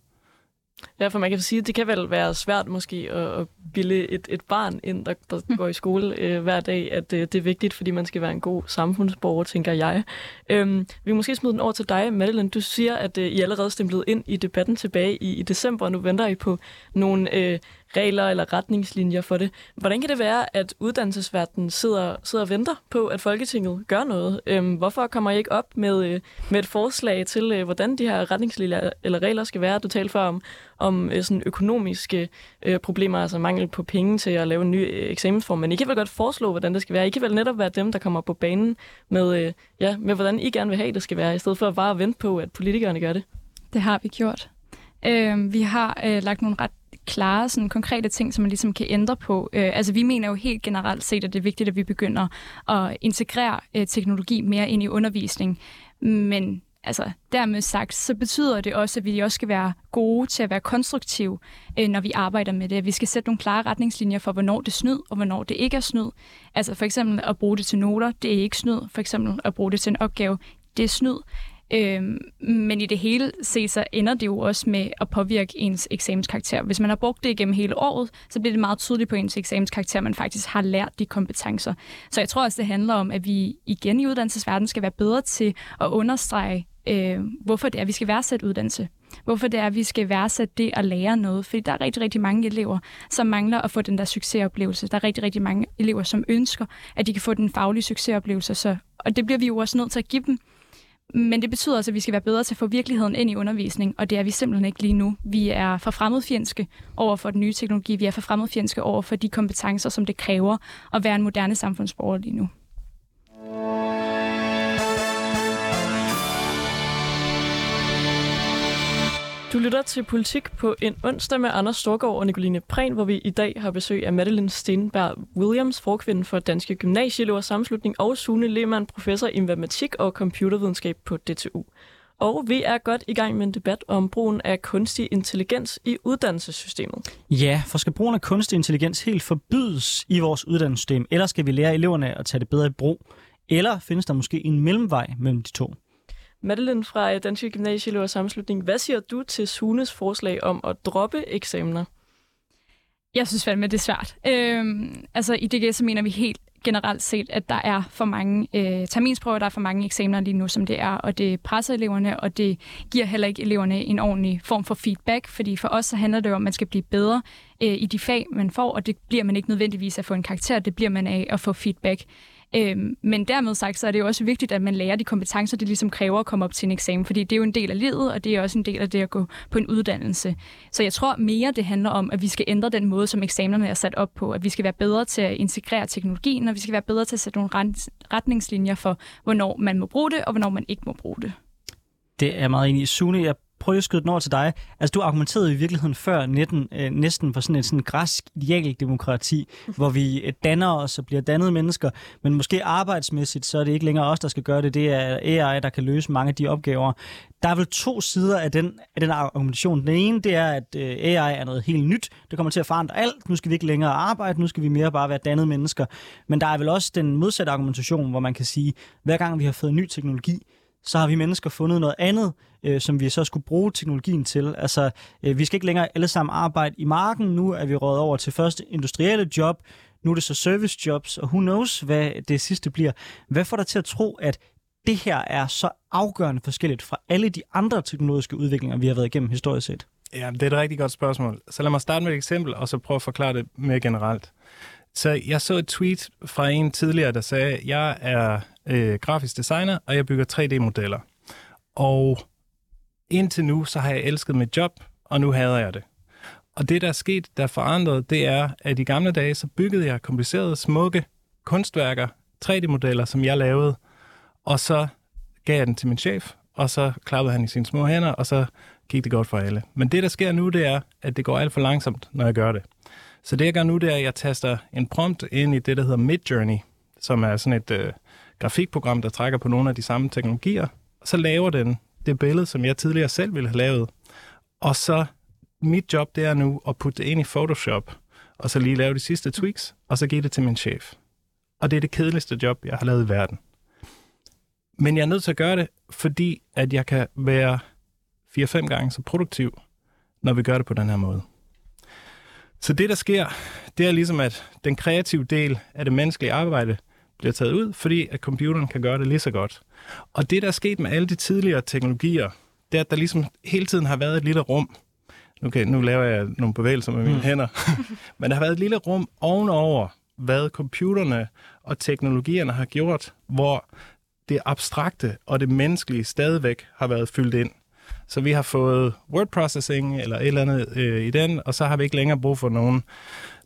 Ja, for man kan sige, at det kan vel være svært måske at, at bilde et, et barn ind, der, der mm. går i skole øh, hver dag, at øh, det er vigtigt, fordi man skal være en god samfundsborger, tænker jeg. Øhm, vi kan måske smide den over til dig, Madeline. Du siger, at øh, I allerede stemplede ind i debatten tilbage i, i december, og nu venter I på nogle øh, regler eller retningslinjer for det. Hvordan kan det være, at uddannelsesverdenen sidder, sidder og venter på, at Folketinget gør noget? Øhm, hvorfor kommer I ikke op med, øh, med et forslag til, øh, hvordan de her retningslinjer eller regler skal være? Du talte før om, om øh, sådan økonomiske øh, problemer, altså mangel på penge til at lave en ny øh, eksamensform, men I kan vel godt foreslå, hvordan det skal være. I kan vel netop være dem, der kommer på banen med, øh, ja, med hvordan I gerne vil have, det skal være, i stedet for bare at vente på, at politikerne gør det. Det har vi gjort. Øh, vi har øh, lagt nogle ret klare, sådan konkrete ting, som man ligesom kan ændre på. Øh, altså vi mener jo helt generelt set, at det er vigtigt, at vi begynder at integrere øh, teknologi mere ind i undervisning. Men altså, dermed sagt, så betyder det også, at vi også skal være gode til at være konstruktive, øh, når vi arbejder med det. Vi skal sætte nogle klare retningslinjer for, hvornår det er snyd, og hvornår det ikke er snyd. Altså for eksempel at bruge det til noter, det er ikke snyd. For eksempel at bruge det til en opgave, det er snyd. Øhm, men i det hele set, så ender det jo også med at påvirke ens eksamenskarakter. Hvis man har brugt det igennem hele året, så bliver det meget tydeligt på ens eksamenskarakter, at man faktisk har lært de kompetencer. Så jeg tror også, det handler om, at vi igen i uddannelsesverdenen skal være bedre til at understrege, øh, hvorfor det er, at vi skal værdsætte uddannelse. Hvorfor det er, at vi skal værdsætte det at lære noget. Fordi der er rigtig, rigtig mange elever, som mangler at få den der succesoplevelse. Der er rigtig, rigtig mange elever, som ønsker, at de kan få den faglige succesoplevelse. Så, og det bliver vi jo også nødt til at give dem. Men det betyder også, at vi skal være bedre til at få virkeligheden ind i undervisning, og det er vi simpelthen ikke lige nu. Vi er for fremmedfjendske over for den nye teknologi. Vi er for fremmedfjendske over for de kompetencer, som det kræver at være en moderne samfundsborger lige nu. Du lytter til Politik på en onsdag med Anders Storgård og Nicoline Prehn, hvor vi i dag har besøg af Madeline Stenberg Williams, forkvinde for Danske Gymnasieelever Sammenslutning, og Sune Lehmann, professor i matematik og computervidenskab på DTU. Og vi er godt i gang med en debat om brugen af kunstig intelligens i uddannelsessystemet. Ja, for skal brugen af kunstig intelligens helt forbydes i vores uddannelsessystem, eller skal vi lære eleverne at tage det bedre i brug? Eller findes der måske en mellemvej mellem de to? Madeline fra øh, Danske Gymnasieelever Sammenslutning, hvad siger du til Sunes forslag om at droppe eksamener? Jeg synes fandme, det er svært. Øhm, altså i DGS så mener vi helt generelt set, at der er for mange øh, terminsprøver, der er for mange eksamener lige nu, som det er, og det presser eleverne, og det giver heller ikke eleverne en ordentlig form for feedback, fordi for os så handler det om, at man skal blive bedre øh, i de fag, man får, og det bliver man ikke nødvendigvis at få en karakter, det bliver man af at få feedback. Øhm, men dermed sagt, så er det jo også vigtigt, at man lærer de kompetencer, det ligesom kræver at komme op til en eksamen, fordi det er jo en del af livet, og det er også en del af det at gå på en uddannelse. Så jeg tror mere, det handler om, at vi skal ændre den måde, som eksamenerne er sat op på, at vi skal være bedre til at integrere teknologien, og vi skal være bedre til at sætte nogle retningslinjer for, hvornår man må bruge det, og hvornår man ikke må bruge det. Det er meget enig i. Sune, jeg prøve at skyde den over til dig. Altså, du argumenterede i virkeligheden før netten, øh, næsten for sådan et sådan græsk idealdemokrati, hvor vi øh, danner os og bliver dannede mennesker, men måske arbejdsmæssigt, så er det ikke længere os, der skal gøre det. Det er AI, der kan løse mange af de opgaver. Der er vel to sider af den, af den argumentation. Den ene, det er, at øh, AI er noget helt nyt. Det kommer til at forandre alt. Nu skal vi ikke længere arbejde. Nu skal vi mere bare være dannede mennesker. Men der er vel også den modsatte argumentation, hvor man kan sige, hver gang vi har fået ny teknologi, så har vi mennesker fundet noget andet, øh, som vi så skulle bruge teknologien til. Altså, øh, vi skal ikke længere alle sammen arbejde i marken. Nu er vi rådet over til første industrielle job. Nu er det så service jobs, og who knows, hvad det sidste bliver. Hvad får dig til at tro, at det her er så afgørende forskelligt fra alle de andre teknologiske udviklinger, vi har været igennem historisk set? Ja, det er et rigtig godt spørgsmål. Så lad mig starte med et eksempel, og så prøve at forklare det mere generelt. Så jeg så et tweet fra en tidligere, der sagde, jeg er øh, grafisk designer, og jeg bygger 3D-modeller. Og indtil nu, så har jeg elsket mit job, og nu hader jeg det. Og det, der er sket, der er forandret, det er, at i gamle dage, så byggede jeg komplicerede, smukke kunstværker, 3D-modeller, som jeg lavede, og så gav jeg den til min chef, og så klappede han i sine små hænder, og så gik det godt for alle. Men det, der sker nu, det er, at det går alt for langsomt, når jeg gør det. Så det, jeg gør nu, det er, at jeg taster en prompt ind i det, der hedder Midjourney, som er sådan et øh, grafikprogram, der trækker på nogle af de samme teknologier. Så laver den det billede, som jeg tidligere selv ville have lavet. Og så mit job, det er nu at putte det ind i Photoshop, og så lige lave de sidste tweaks, og så give det til min chef. Og det er det kedeligste job, jeg har lavet i verden. Men jeg er nødt til at gøre det, fordi at jeg kan være 4-5 gange så produktiv, når vi gør det på den her måde. Så det, der sker, det er ligesom, at den kreative del af det menneskelige arbejde bliver taget ud, fordi at computeren kan gøre det lige så godt. Og det, der er sket med alle de tidligere teknologier, det er, at der ligesom hele tiden har været et lille rum. Okay, nu laver jeg nogle bevægelser med mine mm. hænder. Men der har været et lille rum ovenover, hvad computerne og teknologierne har gjort, hvor det abstrakte og det menneskelige stadigvæk har været fyldt ind. Så vi har fået word processing eller et eller andet øh, i den, og så har vi ikke længere brug for nogen,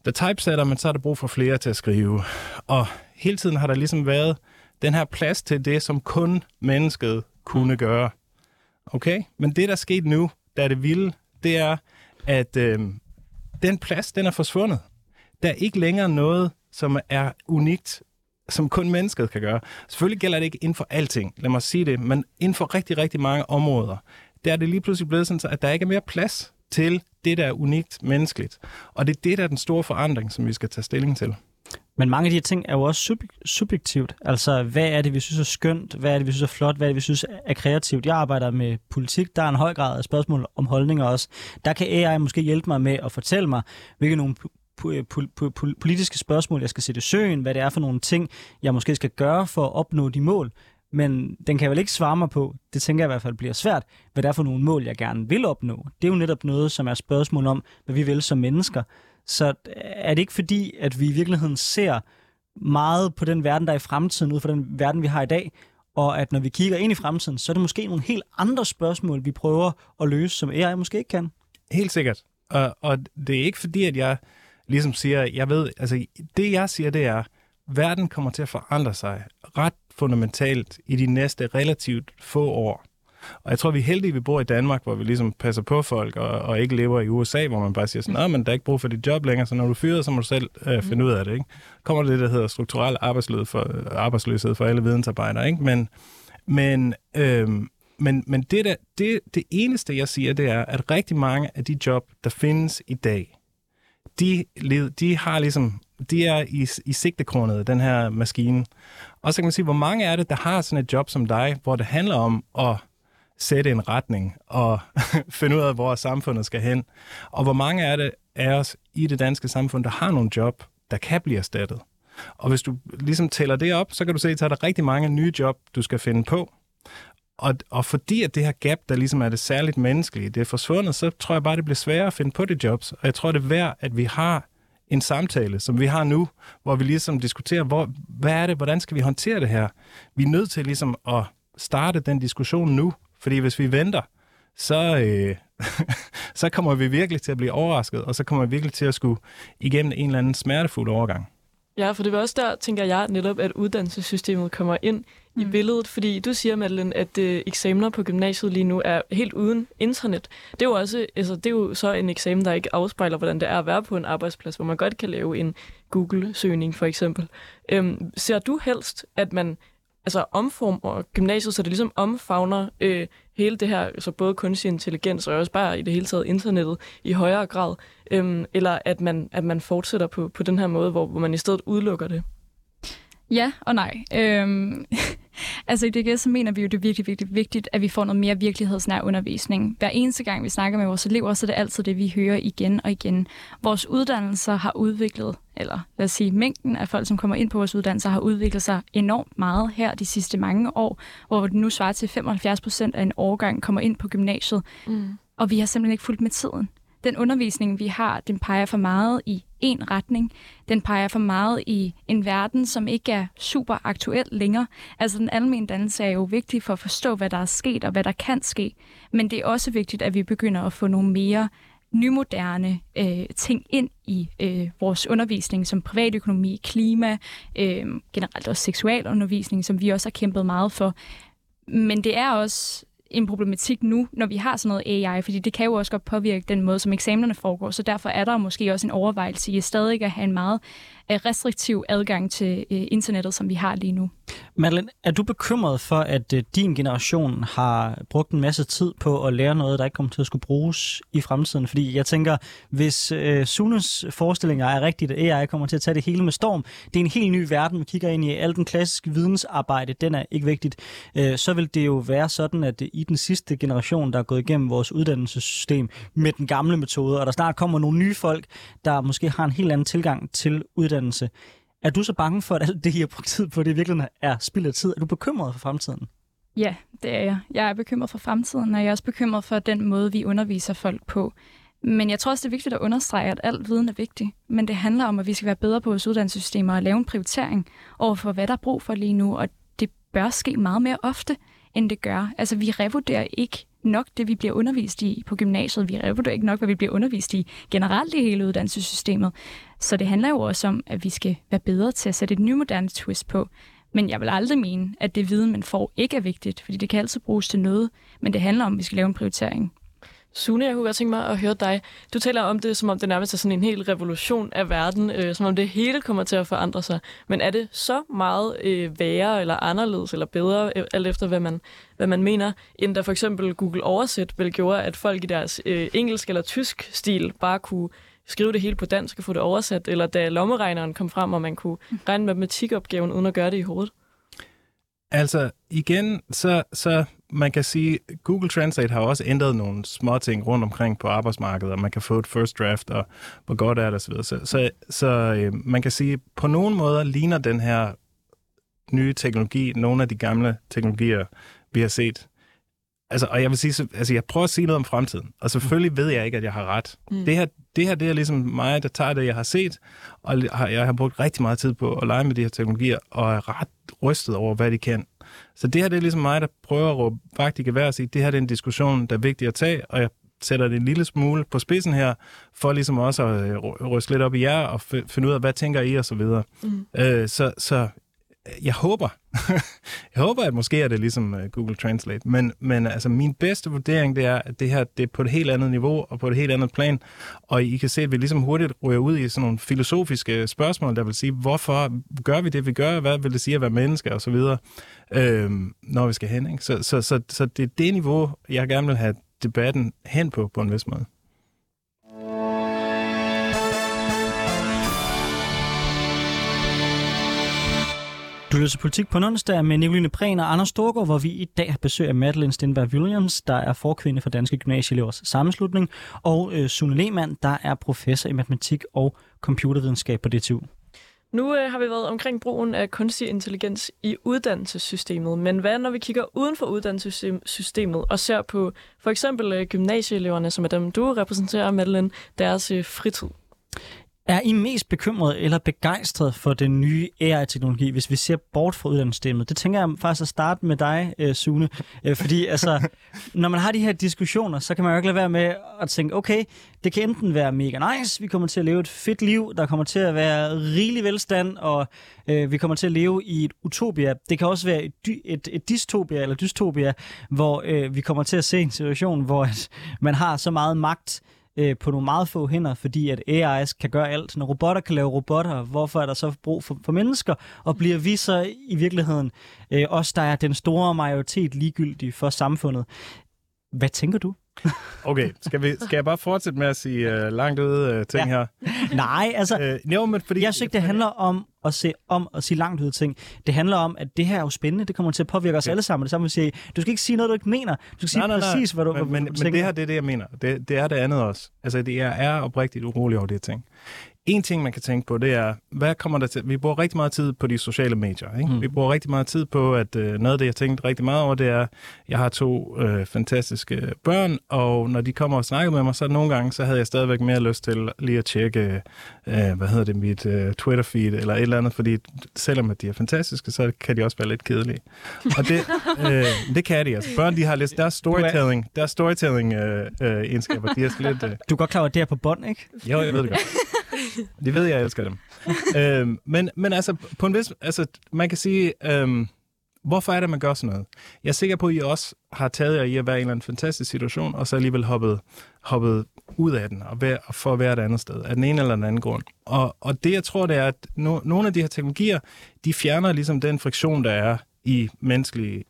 der typesetter, men så er der brug for flere til at skrive. Og hele tiden har der ligesom været den her plads til det, som kun mennesket kunne gøre. Okay? Men det, der er sket nu, der er det vilde, det er, at øh, den plads, den er forsvundet. Der er ikke længere noget, som er unikt, som kun mennesket kan gøre. Selvfølgelig gælder det ikke inden for alting, lad mig sige det, men inden for rigtig, rigtig mange områder, der er det lige pludselig blevet sådan, at der ikke er mere plads til det, der er unikt menneskeligt. Og det er det, der er den store forandring, som vi skal tage stilling til. Men mange af de her ting er jo også sub- subjektivt. Altså, hvad er det, vi synes er skønt? Hvad er det, vi synes er flot? Hvad er det, vi synes er kreativt? Jeg arbejder med politik. Der er en høj grad af spørgsmål om holdninger også. Der kan AI måske hjælpe mig med at fortælle mig, hvilke nogle politiske spørgsmål, jeg skal sætte i søen, hvad det er for nogle ting, jeg måske skal gøre for at opnå de mål. Men den kan vel ikke svare mig på, det tænker jeg i hvert fald bliver svært, hvad det er for nogle mål, jeg gerne vil opnå. Det er jo netop noget, som er spørgsmål om, hvad vi vil som mennesker. Så øh, er det ikke fordi, at vi i virkeligheden ser meget på den verden, der er i fremtiden, ud fra den verden, vi har i dag, og at når vi kigger ind i fremtiden, så er det måske nogle helt andre spørgsmål, vi prøver at løse, som AI måske ikke kan. Helt sikkert. Og, og det er ikke fordi, at jeg ligesom siger, jeg ved, altså det jeg siger, det er, verden kommer til at forandre sig ret fundamentalt i de næste relativt få år. Og jeg tror, vi er heldige, at vi bor i Danmark, hvor vi ligesom passer på folk, og, og ikke lever i USA, hvor man bare siger sådan, men der er ikke brug for dit job længere, så når du fyrer, så må du selv øh, finde ud af det. Ikke? Kommer det, der hedder strukturel arbejdsløshed for, arbejdsløshed for alle vidensarbejdere. Ikke? Men, men, øh, men, men det, der, det, det eneste, jeg siger, det er, at rigtig mange af de job, der findes i dag, de, de har ligesom de er i, i sigtekronet, den her maskine. Og så kan man sige, hvor mange er det, der har sådan et job som dig, hvor det handler om at sætte en retning og finde ud af, hvor samfundet skal hen. Og hvor mange er det af os i det danske samfund, der har nogle job, der kan blive erstattet. Og hvis du ligesom tæller det op, så kan du se, at der er rigtig mange nye job, du skal finde på. Og, og fordi at det her gap, der ligesom er det særligt menneskelige, det er forsvundet, så tror jeg bare, det bliver sværere at finde på de jobs. Og jeg tror, det er værd, at vi har en samtale, som vi har nu, hvor vi ligesom diskuterer, hvor, hvad er det, hvordan skal vi håndtere det her? Vi er nødt til ligesom at starte den diskussion nu, fordi hvis vi venter, så, øh, så kommer vi virkelig til at blive overrasket, og så kommer vi virkelig til at skulle igennem en eller anden smertefuld overgang. Ja, for det var også der, tænker jeg netop, at uddannelsessystemet kommer ind mm. i billedet. Fordi du siger, Madeleine, at øh, eksamener på gymnasiet lige nu er helt uden internet. Det er, jo også, altså, det er jo så en eksamen, der ikke afspejler, hvordan det er at være på en arbejdsplads, hvor man godt kan lave en Google-søgning for eksempel. Øhm, ser du helst, at man altså omformer gymnasiet, så det ligesom omfavner øh, hele det her, altså både kunstig intelligens og også bare i det hele taget internettet i højere grad, øhm, eller at man, at man fortsætter på, på den her måde, hvor, hvor man i stedet udelukker det? Ja og nej. Øhm, altså i DGS så mener vi jo, det er virkelig, virkelig vigtigt, at vi får noget mere virkelighedsnær undervisning. Hver eneste gang, vi snakker med vores elever, så er det altid det, vi hører igen og igen. Vores uddannelser har udviklet, eller lad os sige, mængden af folk, som kommer ind på vores uddannelser, har udviklet sig enormt meget her de sidste mange år, hvor det nu svarer til 75 procent af en årgang kommer ind på gymnasiet. Mm. Og vi har simpelthen ikke fulgt med tiden den undervisning, vi har, den peger for meget i en retning. Den peger for meget i en verden, som ikke er super aktuel længere. Altså den almindelige dannelse er jo vigtig for at forstå, hvad der er sket og hvad der kan ske. Men det er også vigtigt, at vi begynder at få nogle mere nymoderne øh, ting ind i øh, vores undervisning, som privatøkonomi, klima, øh, generelt også seksualundervisning, som vi også har kæmpet meget for. Men det er også en problematik nu, når vi har sådan noget AI, fordi det kan jo også godt påvirke den måde, som eksamenerne foregår, så derfor er der måske også en overvejelse i stadig at have en meget Øh, restriktiv adgang til øh, internettet, som vi har lige nu. Madeline, er du bekymret for, at øh, din generation har brugt en masse tid på at lære noget, der ikke kommer til at skulle bruges i fremtiden? Fordi jeg tænker, hvis øh, Sunes forestillinger er rigtigt, at AI kommer til at tage det hele med storm, det er en helt ny verden, vi kigger ind i. Al den klassiske vidensarbejde, den er ikke vigtigt. Øh, så vil det jo være sådan, at øh, i den sidste generation, der er gået igennem vores uddannelsessystem med den gamle metode, og der snart kommer nogle nye folk, der måske har en helt anden tilgang til uddannelse, uddannelse. Er du så bange for, at alt det, I har brugt tid på, det virkelig er spild af tid? Er du bekymret for fremtiden? Ja, det er jeg. Jeg er bekymret for fremtiden, og jeg er også bekymret for den måde, vi underviser folk på. Men jeg tror også, det er vigtigt at understrege, at alt viden er vigtig. Men det handler om, at vi skal være bedre på vores uddannelsessystemer og lave en prioritering over for, hvad der er brug for lige nu. Og det bør ske meget mere ofte, end det gør. Altså, vi revurderer ikke nok det, vi bliver undervist i på gymnasiet. Vi revurderer ikke nok, hvad vi bliver undervist i generelt i hele uddannelsessystemet. Så det handler jo også om, at vi skal være bedre til at sætte et nymoderne twist på. Men jeg vil aldrig mene, at det viden, man får, ikke er vigtigt, fordi det kan altid bruges til noget. Men det handler om, at vi skal lave en prioritering. Sune, jeg kunne godt tænke mig at høre dig. Du taler om det, som om det nærmest er sådan en hel revolution af verden, øh, som om det hele kommer til at forandre sig. Men er det så meget øh, værre, eller anderledes, eller bedre, øh, alt efter hvad man, hvad man mener, end da for eksempel Google Oversæt vel gjorde, at folk i deres øh, engelsk eller tysk stil bare kunne skrive det hele på dansk og få det oversat, eller da lommeregneren kom frem, og man kunne regne matematikopgaven uden at gøre det i hovedet? Altså, igen, så, så man kan sige, Google Translate har også ændret nogle små ting rundt omkring på arbejdsmarkedet, og man kan få et first draft, og hvor godt er det osv. Så, så, så øh, man kan sige, på nogle måder ligner den her nye teknologi nogle af de gamle teknologier, vi har set. Altså, og jeg vil sige, altså jeg prøver at sige noget om fremtiden, og selvfølgelig ved jeg ikke, at jeg har ret. Mm. Det, her, det her, det er ligesom mig, der tager det, jeg har set, og jeg har brugt rigtig meget tid på at lege med de her teknologier, og er ret rystet over, hvad de kan. Så det her det er ligesom mig, der prøver at råbe vagt i gevær og sige, det her det er en diskussion, der er vigtig at tage, og jeg sætter det en lille smule på spidsen her, for ligesom også at øh, ryste lidt op i jer og finde ud af, hvad tænker I og så videre. Mm. Øh, så, så jeg håber, jeg håber, at måske er det ligesom øh, Google Translate, men, men altså min bedste vurdering, det er, at det her det er på et helt andet niveau og på et helt andet plan, og I kan se, at vi ligesom hurtigt ryger ud i sådan nogle filosofiske spørgsmål, der vil sige, hvorfor gør vi det, vi gør, hvad vil det sige at være menneske og så videre, øh, når vi skal hen. Ikke? Så, så, så, så det er det niveau, jeg gerne vil have debatten hen på, på en vis måde. Lytter til Politik på en onsdag med Nicoline Prehn og Anders Storgård, hvor vi i dag har besøg af Madeleine Stenberg Williams, der er forkvinde for Danske Gymnasieelevers Sammenslutning, og øh, Sune Lehmann, der er professor i matematik og computervidenskab på DTU. Nu øh, har vi været omkring brugen af kunstig intelligens i uddannelsessystemet, men hvad når vi kigger uden for uddannelsessystemet og ser på for eksempel øh, gymnasieeleverne, som er dem, du repræsenterer, Madeleine, deres øh, fritid? Er I mest bekymret eller begejstret for den nye AI-teknologi, hvis vi ser bort fra uddannelsessystemet? Det tænker jeg faktisk at starte med dig, øh, Sune. Øh, fordi altså, når man har de her diskussioner, så kan man jo ikke lade være med at tænke, okay, det kan enten være mega nice, vi kommer til at leve et fedt liv, der kommer til at være rigelig velstand, og øh, vi kommer til at leve i et utopia. Det kan også være et, et, et dystopia eller dystopia, hvor øh, vi kommer til at se en situation, hvor at man har så meget magt, øh, på nogle meget få hænder, fordi at AI's kan gøre alt. Når robotter kan lave robotter, hvorfor er der så brug for, for mennesker? Og bliver vi så i virkeligheden øh, os, der er den store majoritet ligegyldige for samfundet? Hvad tænker du? Okay, skal, vi, skal jeg bare fortsætte med at sige uh, langt ude uh, ting ja. her? Nej, altså, uh, jo, men fordi, jeg synes ikke, det handler om at se om at sige langt ude ting. Det handler om, at det her er jo spændende, det kommer til at påvirke os ja. alle sammen. Det samme at sige, du skal ikke sige noget, du ikke mener. Du skal sige nej, nej, nej. præcis, hvad du, men, hvad, men, du men det her, det er det, jeg mener. Det, det er det andet også. Altså, det er, er oprigtigt urolig over det ting. En ting, man kan tænke på, det er, hvad kommer der til? Vi bruger rigtig meget tid på de sociale medier. Ikke? Mm. Vi bruger rigtig meget tid på, at øh, noget af det, jeg tænkt rigtig meget over, det er, jeg har to øh, fantastiske børn, og når de kommer og snakker med mig, så nogle gange, så havde jeg stadigvæk mere lyst til lige at tjekke, øh, hvad hedder det, mit øh, Twitter-feed eller et eller andet, fordi selvom at de er fantastiske, så kan de også være lidt kedelige. Og det, øh, det kan de. Altså, børn, de har lidt, deres storytelling, deres storytelling øh, øh, egenskaber, de er lidt... Øh... Du er godt klar over, at det er på bånd, ikke? Jo, jeg ved det godt. De ved, jeg elsker dem. øhm, men, men altså, på en vis, altså, man kan sige, øhm, hvorfor er det, man gør sådan noget? Jeg er sikker på, at I også har taget jer i at være i en eller anden fantastisk situation, og så alligevel hoppet, hoppet ud af den, og, vær, og for at være et andet sted, af den ene eller den anden grund. Og, og det, jeg tror, det er, at no, nogle af de her teknologier, de fjerner ligesom den friktion, der er i menneskelige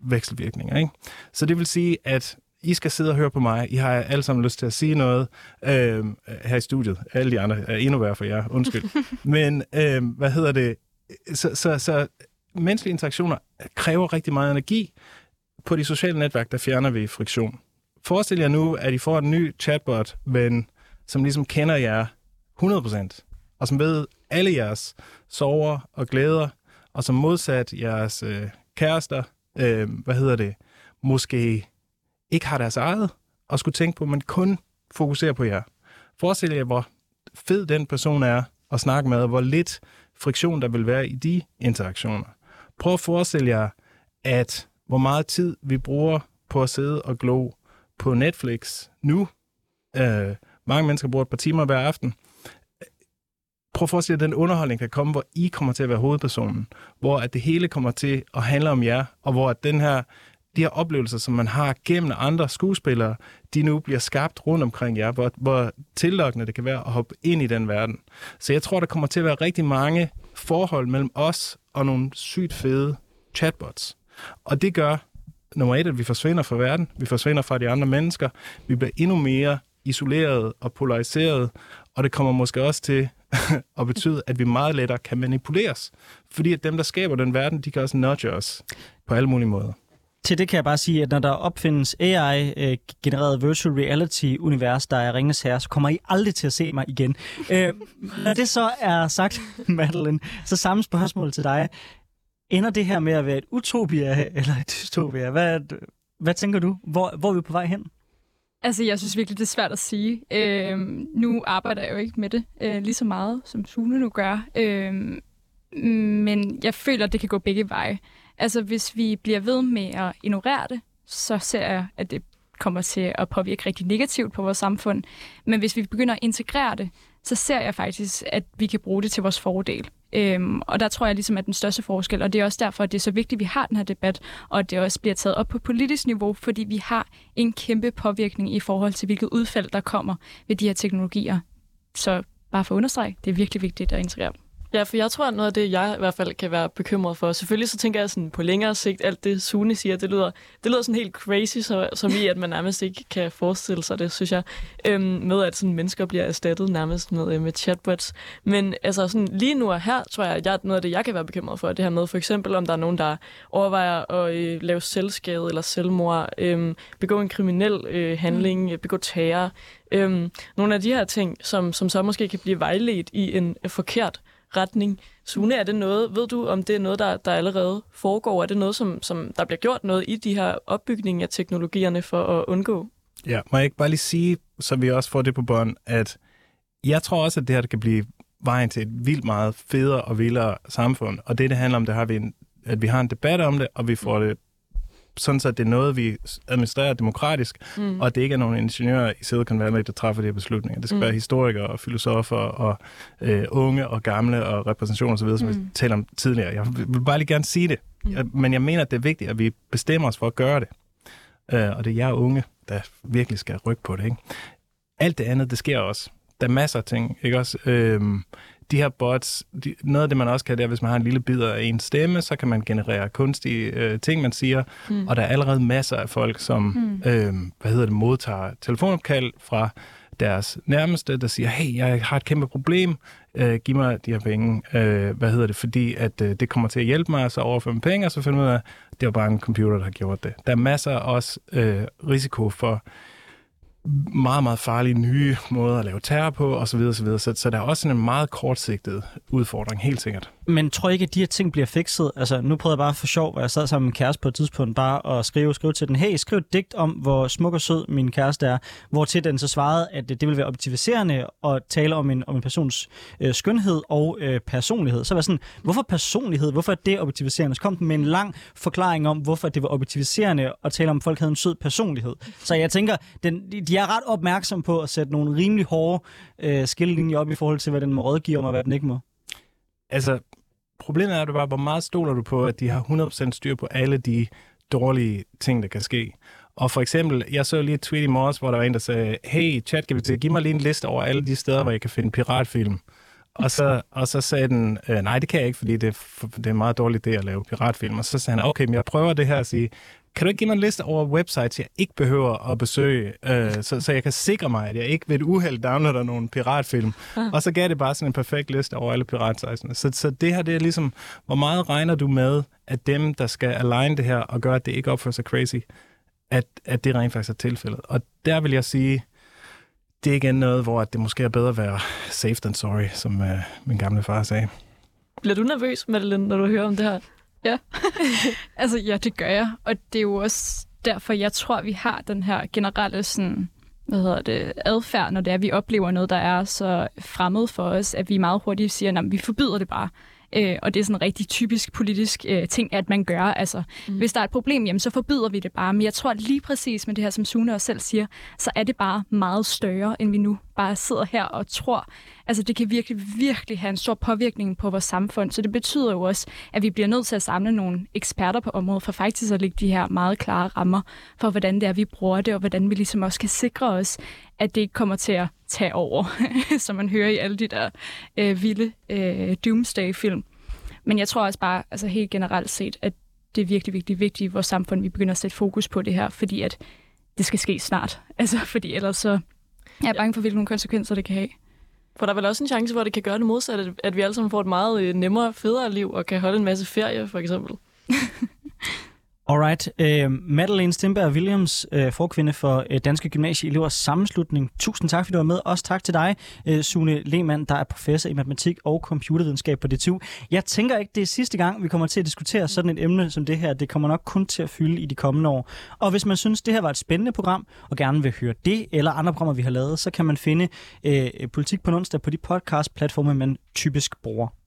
vekselvirkninger. Ikke? Så det vil sige, at i skal sidde og høre på mig. I har alle sammen lyst til at sige noget øh, her i studiet. Alle de andre er endnu værre for jer. Undskyld. Men øh, hvad hedder det? Så, så, så menneskelige interaktioner kræver rigtig meget energi. På de sociale netværk, der fjerner vi friktion. Forestil jer nu, at I får en ny chatbot-ven, som ligesom kender jer 100%, og som ved alle jeres sover og glæder, og som modsat jeres øh, kærester, øh, hvad hedder det, måske ikke har deres eget, og skulle tænke på, at man kun fokuserer på jer. Forestil jer, hvor fed den person er at snakke med, og hvor lidt friktion der vil være i de interaktioner. Prøv at forestille jer, at hvor meget tid vi bruger på at sidde og glo på Netflix nu. Øh, mange mennesker bruger et par timer hver aften. Prøv at forestille jer, at den underholdning kan komme, hvor I kommer til at være hovedpersonen. Hvor at det hele kommer til at handle om jer, og hvor at den her de her oplevelser, som man har gennem andre skuespillere, de nu bliver skabt rundt omkring jer, hvor, hvor tillokkende det kan være at hoppe ind i den verden. Så jeg tror, der kommer til at være rigtig mange forhold mellem os og nogle sygt fede chatbots. Og det gør, nummer et, at vi forsvinder fra verden, vi forsvinder fra de andre mennesker, vi bliver endnu mere isoleret og polariseret, og det kommer måske også til at betyde, at vi meget lettere kan manipuleres. Fordi at dem, der skaber den verden, de kan også nudge os på alle mulige måder til det kan jeg bare sige, at når der opfindes AI-genereret øh, virtual reality-univers, der er Ringes Herre, så kommer I aldrig til at se mig igen. øh, når det så er sagt, Madeline, så samme spørgsmål til dig. Ender det her med at være et utopia eller et dystopia? Hvad, hvad tænker du? Hvor, hvor er vi på vej hen? Altså, jeg synes virkelig, det er svært at sige. Øh, nu arbejder jeg jo ikke med det øh, lige så meget, som Sune nu gør. Øh, men jeg føler, at det kan gå begge veje. Altså, hvis vi bliver ved med at ignorere det, så ser jeg, at det kommer til at påvirke rigtig negativt på vores samfund. Men hvis vi begynder at integrere det, så ser jeg faktisk, at vi kan bruge det til vores fordel. Øhm, og der tror jeg ligesom, at den største forskel, og det er også derfor, at det er så vigtigt, at vi har den her debat, og at det også bliver taget op på politisk niveau, fordi vi har en kæmpe påvirkning i forhold til, hvilket udfald der kommer ved de her teknologier. Så bare for at understrege, det er virkelig vigtigt at integrere dem. Ja, for jeg tror, at noget af det, jeg i hvert fald kan være bekymret for, selvfølgelig så tænker jeg sådan på længere sigt, alt det Sune siger, det lyder, det lyder sådan helt crazy, så, som i, at man nærmest ikke kan forestille sig det, synes jeg, øhm, med at sådan mennesker bliver erstattet nærmest med, øh, med chatbots. Men altså sådan lige nu og her, tror jeg, at noget af det, jeg kan være bekymret for, det her med for eksempel, om der er nogen, der overvejer at øh, lave selvskade eller selvmord, øh, begå en kriminel øh, handling, mm. begå terror, øh, nogle af de her ting, som, som så måske kan blive vejledt i en forkert retning. Sune, er det noget, ved du, om det er noget, der, der allerede foregår? Er det noget, som, som der bliver gjort noget i de her opbygning af teknologierne for at undgå? Ja, må jeg ikke bare lige sige, så vi også får det på bånd, at jeg tror også, at det her kan blive vejen til et vildt meget federe og vildere samfund. Og det, det handler om, det har vi en, at vi har en debat om det, og vi får det sådan så det er noget, vi administrerer demokratisk, mm. og det ikke er nogen ingeniører i Silicon Valley, der træffer de her beslutninger. Det skal mm. være historikere og filosofer og øh, unge og gamle og repræsentationer osv., som mm. vi talte om tidligere. Jeg vil bare lige gerne sige det, mm. men jeg mener, at det er vigtigt, at vi bestemmer os for at gøre det. Øh, og det er jer unge, der virkelig skal rykke på det. Ikke? Alt det andet, det sker også. Der er masser af ting, ikke også? Øh, de her bots, de, noget af det, man også kan, det er, hvis man har en lille bid af en stemme, så kan man generere kunstige øh, ting, man siger. Mm. Og der er allerede masser af folk, som mm. øh, hvad hedder det, modtager telefonopkald fra deres nærmeste, der siger, hey, jeg har et kæmpe problem, øh, giv mig de her penge, øh, hvad hedder det, fordi at øh, det kommer til at hjælpe mig, så overføre penge, og så finder man ud af, det var bare en computer, der har gjort det. Der er masser også øh, risiko for meget, meget farlige nye måder at lave terror på, osv. osv. Så, så der er også en meget kortsigtet udfordring, helt sikkert. Men tror ikke, at de her ting bliver fikset? Altså, nu prøvede jeg bare for sjov, hvor jeg sad sammen med min kæreste på et tidspunkt, bare at skrive, skrive til den, hey, skriv et digt om, hvor smuk og sød min kæreste er, hvor til den så svarede, at det ville være objektiviserende at tale om en, om en persons øh, skønhed og øh, personlighed. Så var sådan, hvorfor personlighed? Hvorfor er det objektiviserende? Så kom den med en lang forklaring om, hvorfor det var objektiviserende at tale om, at folk havde en sød personlighed. Så jeg tænker, den, de er ret opmærksom på at sætte nogle rimelig hårde øh, skillelinjer op i forhold til, hvad den må rådgive om, og hvad den ikke må. Altså, problemet er at du bare, hvor meget stoler du på, at de har 100% styr på alle de dårlige ting, der kan ske. Og for eksempel, jeg så lige et tweet i morges, hvor der var en, der sagde, hey ChatGPT, giv mig lige en liste over alle de steder, hvor jeg kan finde piratfilm. Og så, og så sagde den, øh, nej, det kan jeg ikke, fordi det er, det er en meget dårlig idé at lave piratfilm. Og så sagde han, okay, men jeg prøver det her at sige, kan du ikke give mig en liste over websites, jeg ikke behøver at besøge, øh, så, så jeg kan sikre mig, at jeg ikke ved et uheld downloader nogle piratfilm. Og så gav det bare sådan en perfekt liste over alle piratsitesene. Så, så det her, det er ligesom, hvor meget regner du med, at dem, der skal align det her og gøre, at det ikke opfører sig crazy, at, at det rent faktisk er tilfældet. Og der vil jeg sige, det er igen noget, hvor det måske er bedre at være safe than sorry, som øh, min gamle far sagde. Bliver du nervøs, Madeline, når du hører om det her? Ja, altså ja, det gør jeg. Og det er jo også derfor, jeg tror, vi har den her generelle sådan, hvad hedder det, adfærd, når det er, at vi oplever noget, der er så fremmed for os, at vi meget hurtigt siger, at vi forbyder det bare. Øh, og det er sådan en rigtig typisk politisk øh, ting, at man gør. Altså, mm. Hvis der er et problem, jamen, så forbyder vi det bare. Men jeg tror lige præcis med det her, som Sune også selv siger, så er det bare meget større, end vi nu bare sidder her og tror. Altså det kan virkelig, virkelig have en stor påvirkning på vores samfund. Så det betyder jo også, at vi bliver nødt til at samle nogle eksperter på området, for faktisk at lægge de her meget klare rammer for, hvordan det er, vi bruger det, og hvordan vi ligesom også kan sikre os, at det ikke kommer til at tage over, som man hører i alle de der øh, vilde øh, doomsday-film. Men jeg tror også bare, altså helt generelt set, at det er virkelig, virkelig vigtigt i vores samfund, at vi begynder at sætte fokus på det her, fordi at det skal ske snart. Altså, fordi ellers så jeg er bange for, hvilke konsekvenser det kan have. For der er vel også en chance, hvor det kan gøre det modsatte, at vi alle sammen får et meget øh, nemmere, federe liv og kan holde en masse ferie, for eksempel. Alright. Uh, Madeleine Stimberg Williams, uh, forkvinde for uh, Danske Gymnasieelevers Sammenslutning. Tusind tak, fordi du var med. Også tak til dig, uh, Sune Lehmann, der er professor i matematik og computervidenskab på DTU. Jeg tænker ikke, det er sidste gang, vi kommer til at diskutere sådan et emne som det her. Det kommer nok kun til at fylde i de kommende år. Og hvis man synes, det her var et spændende program, og gerne vil høre det eller andre programmer, vi har lavet, så kan man finde uh, Politik på onsdag på de podcast-platforme, man typisk bruger.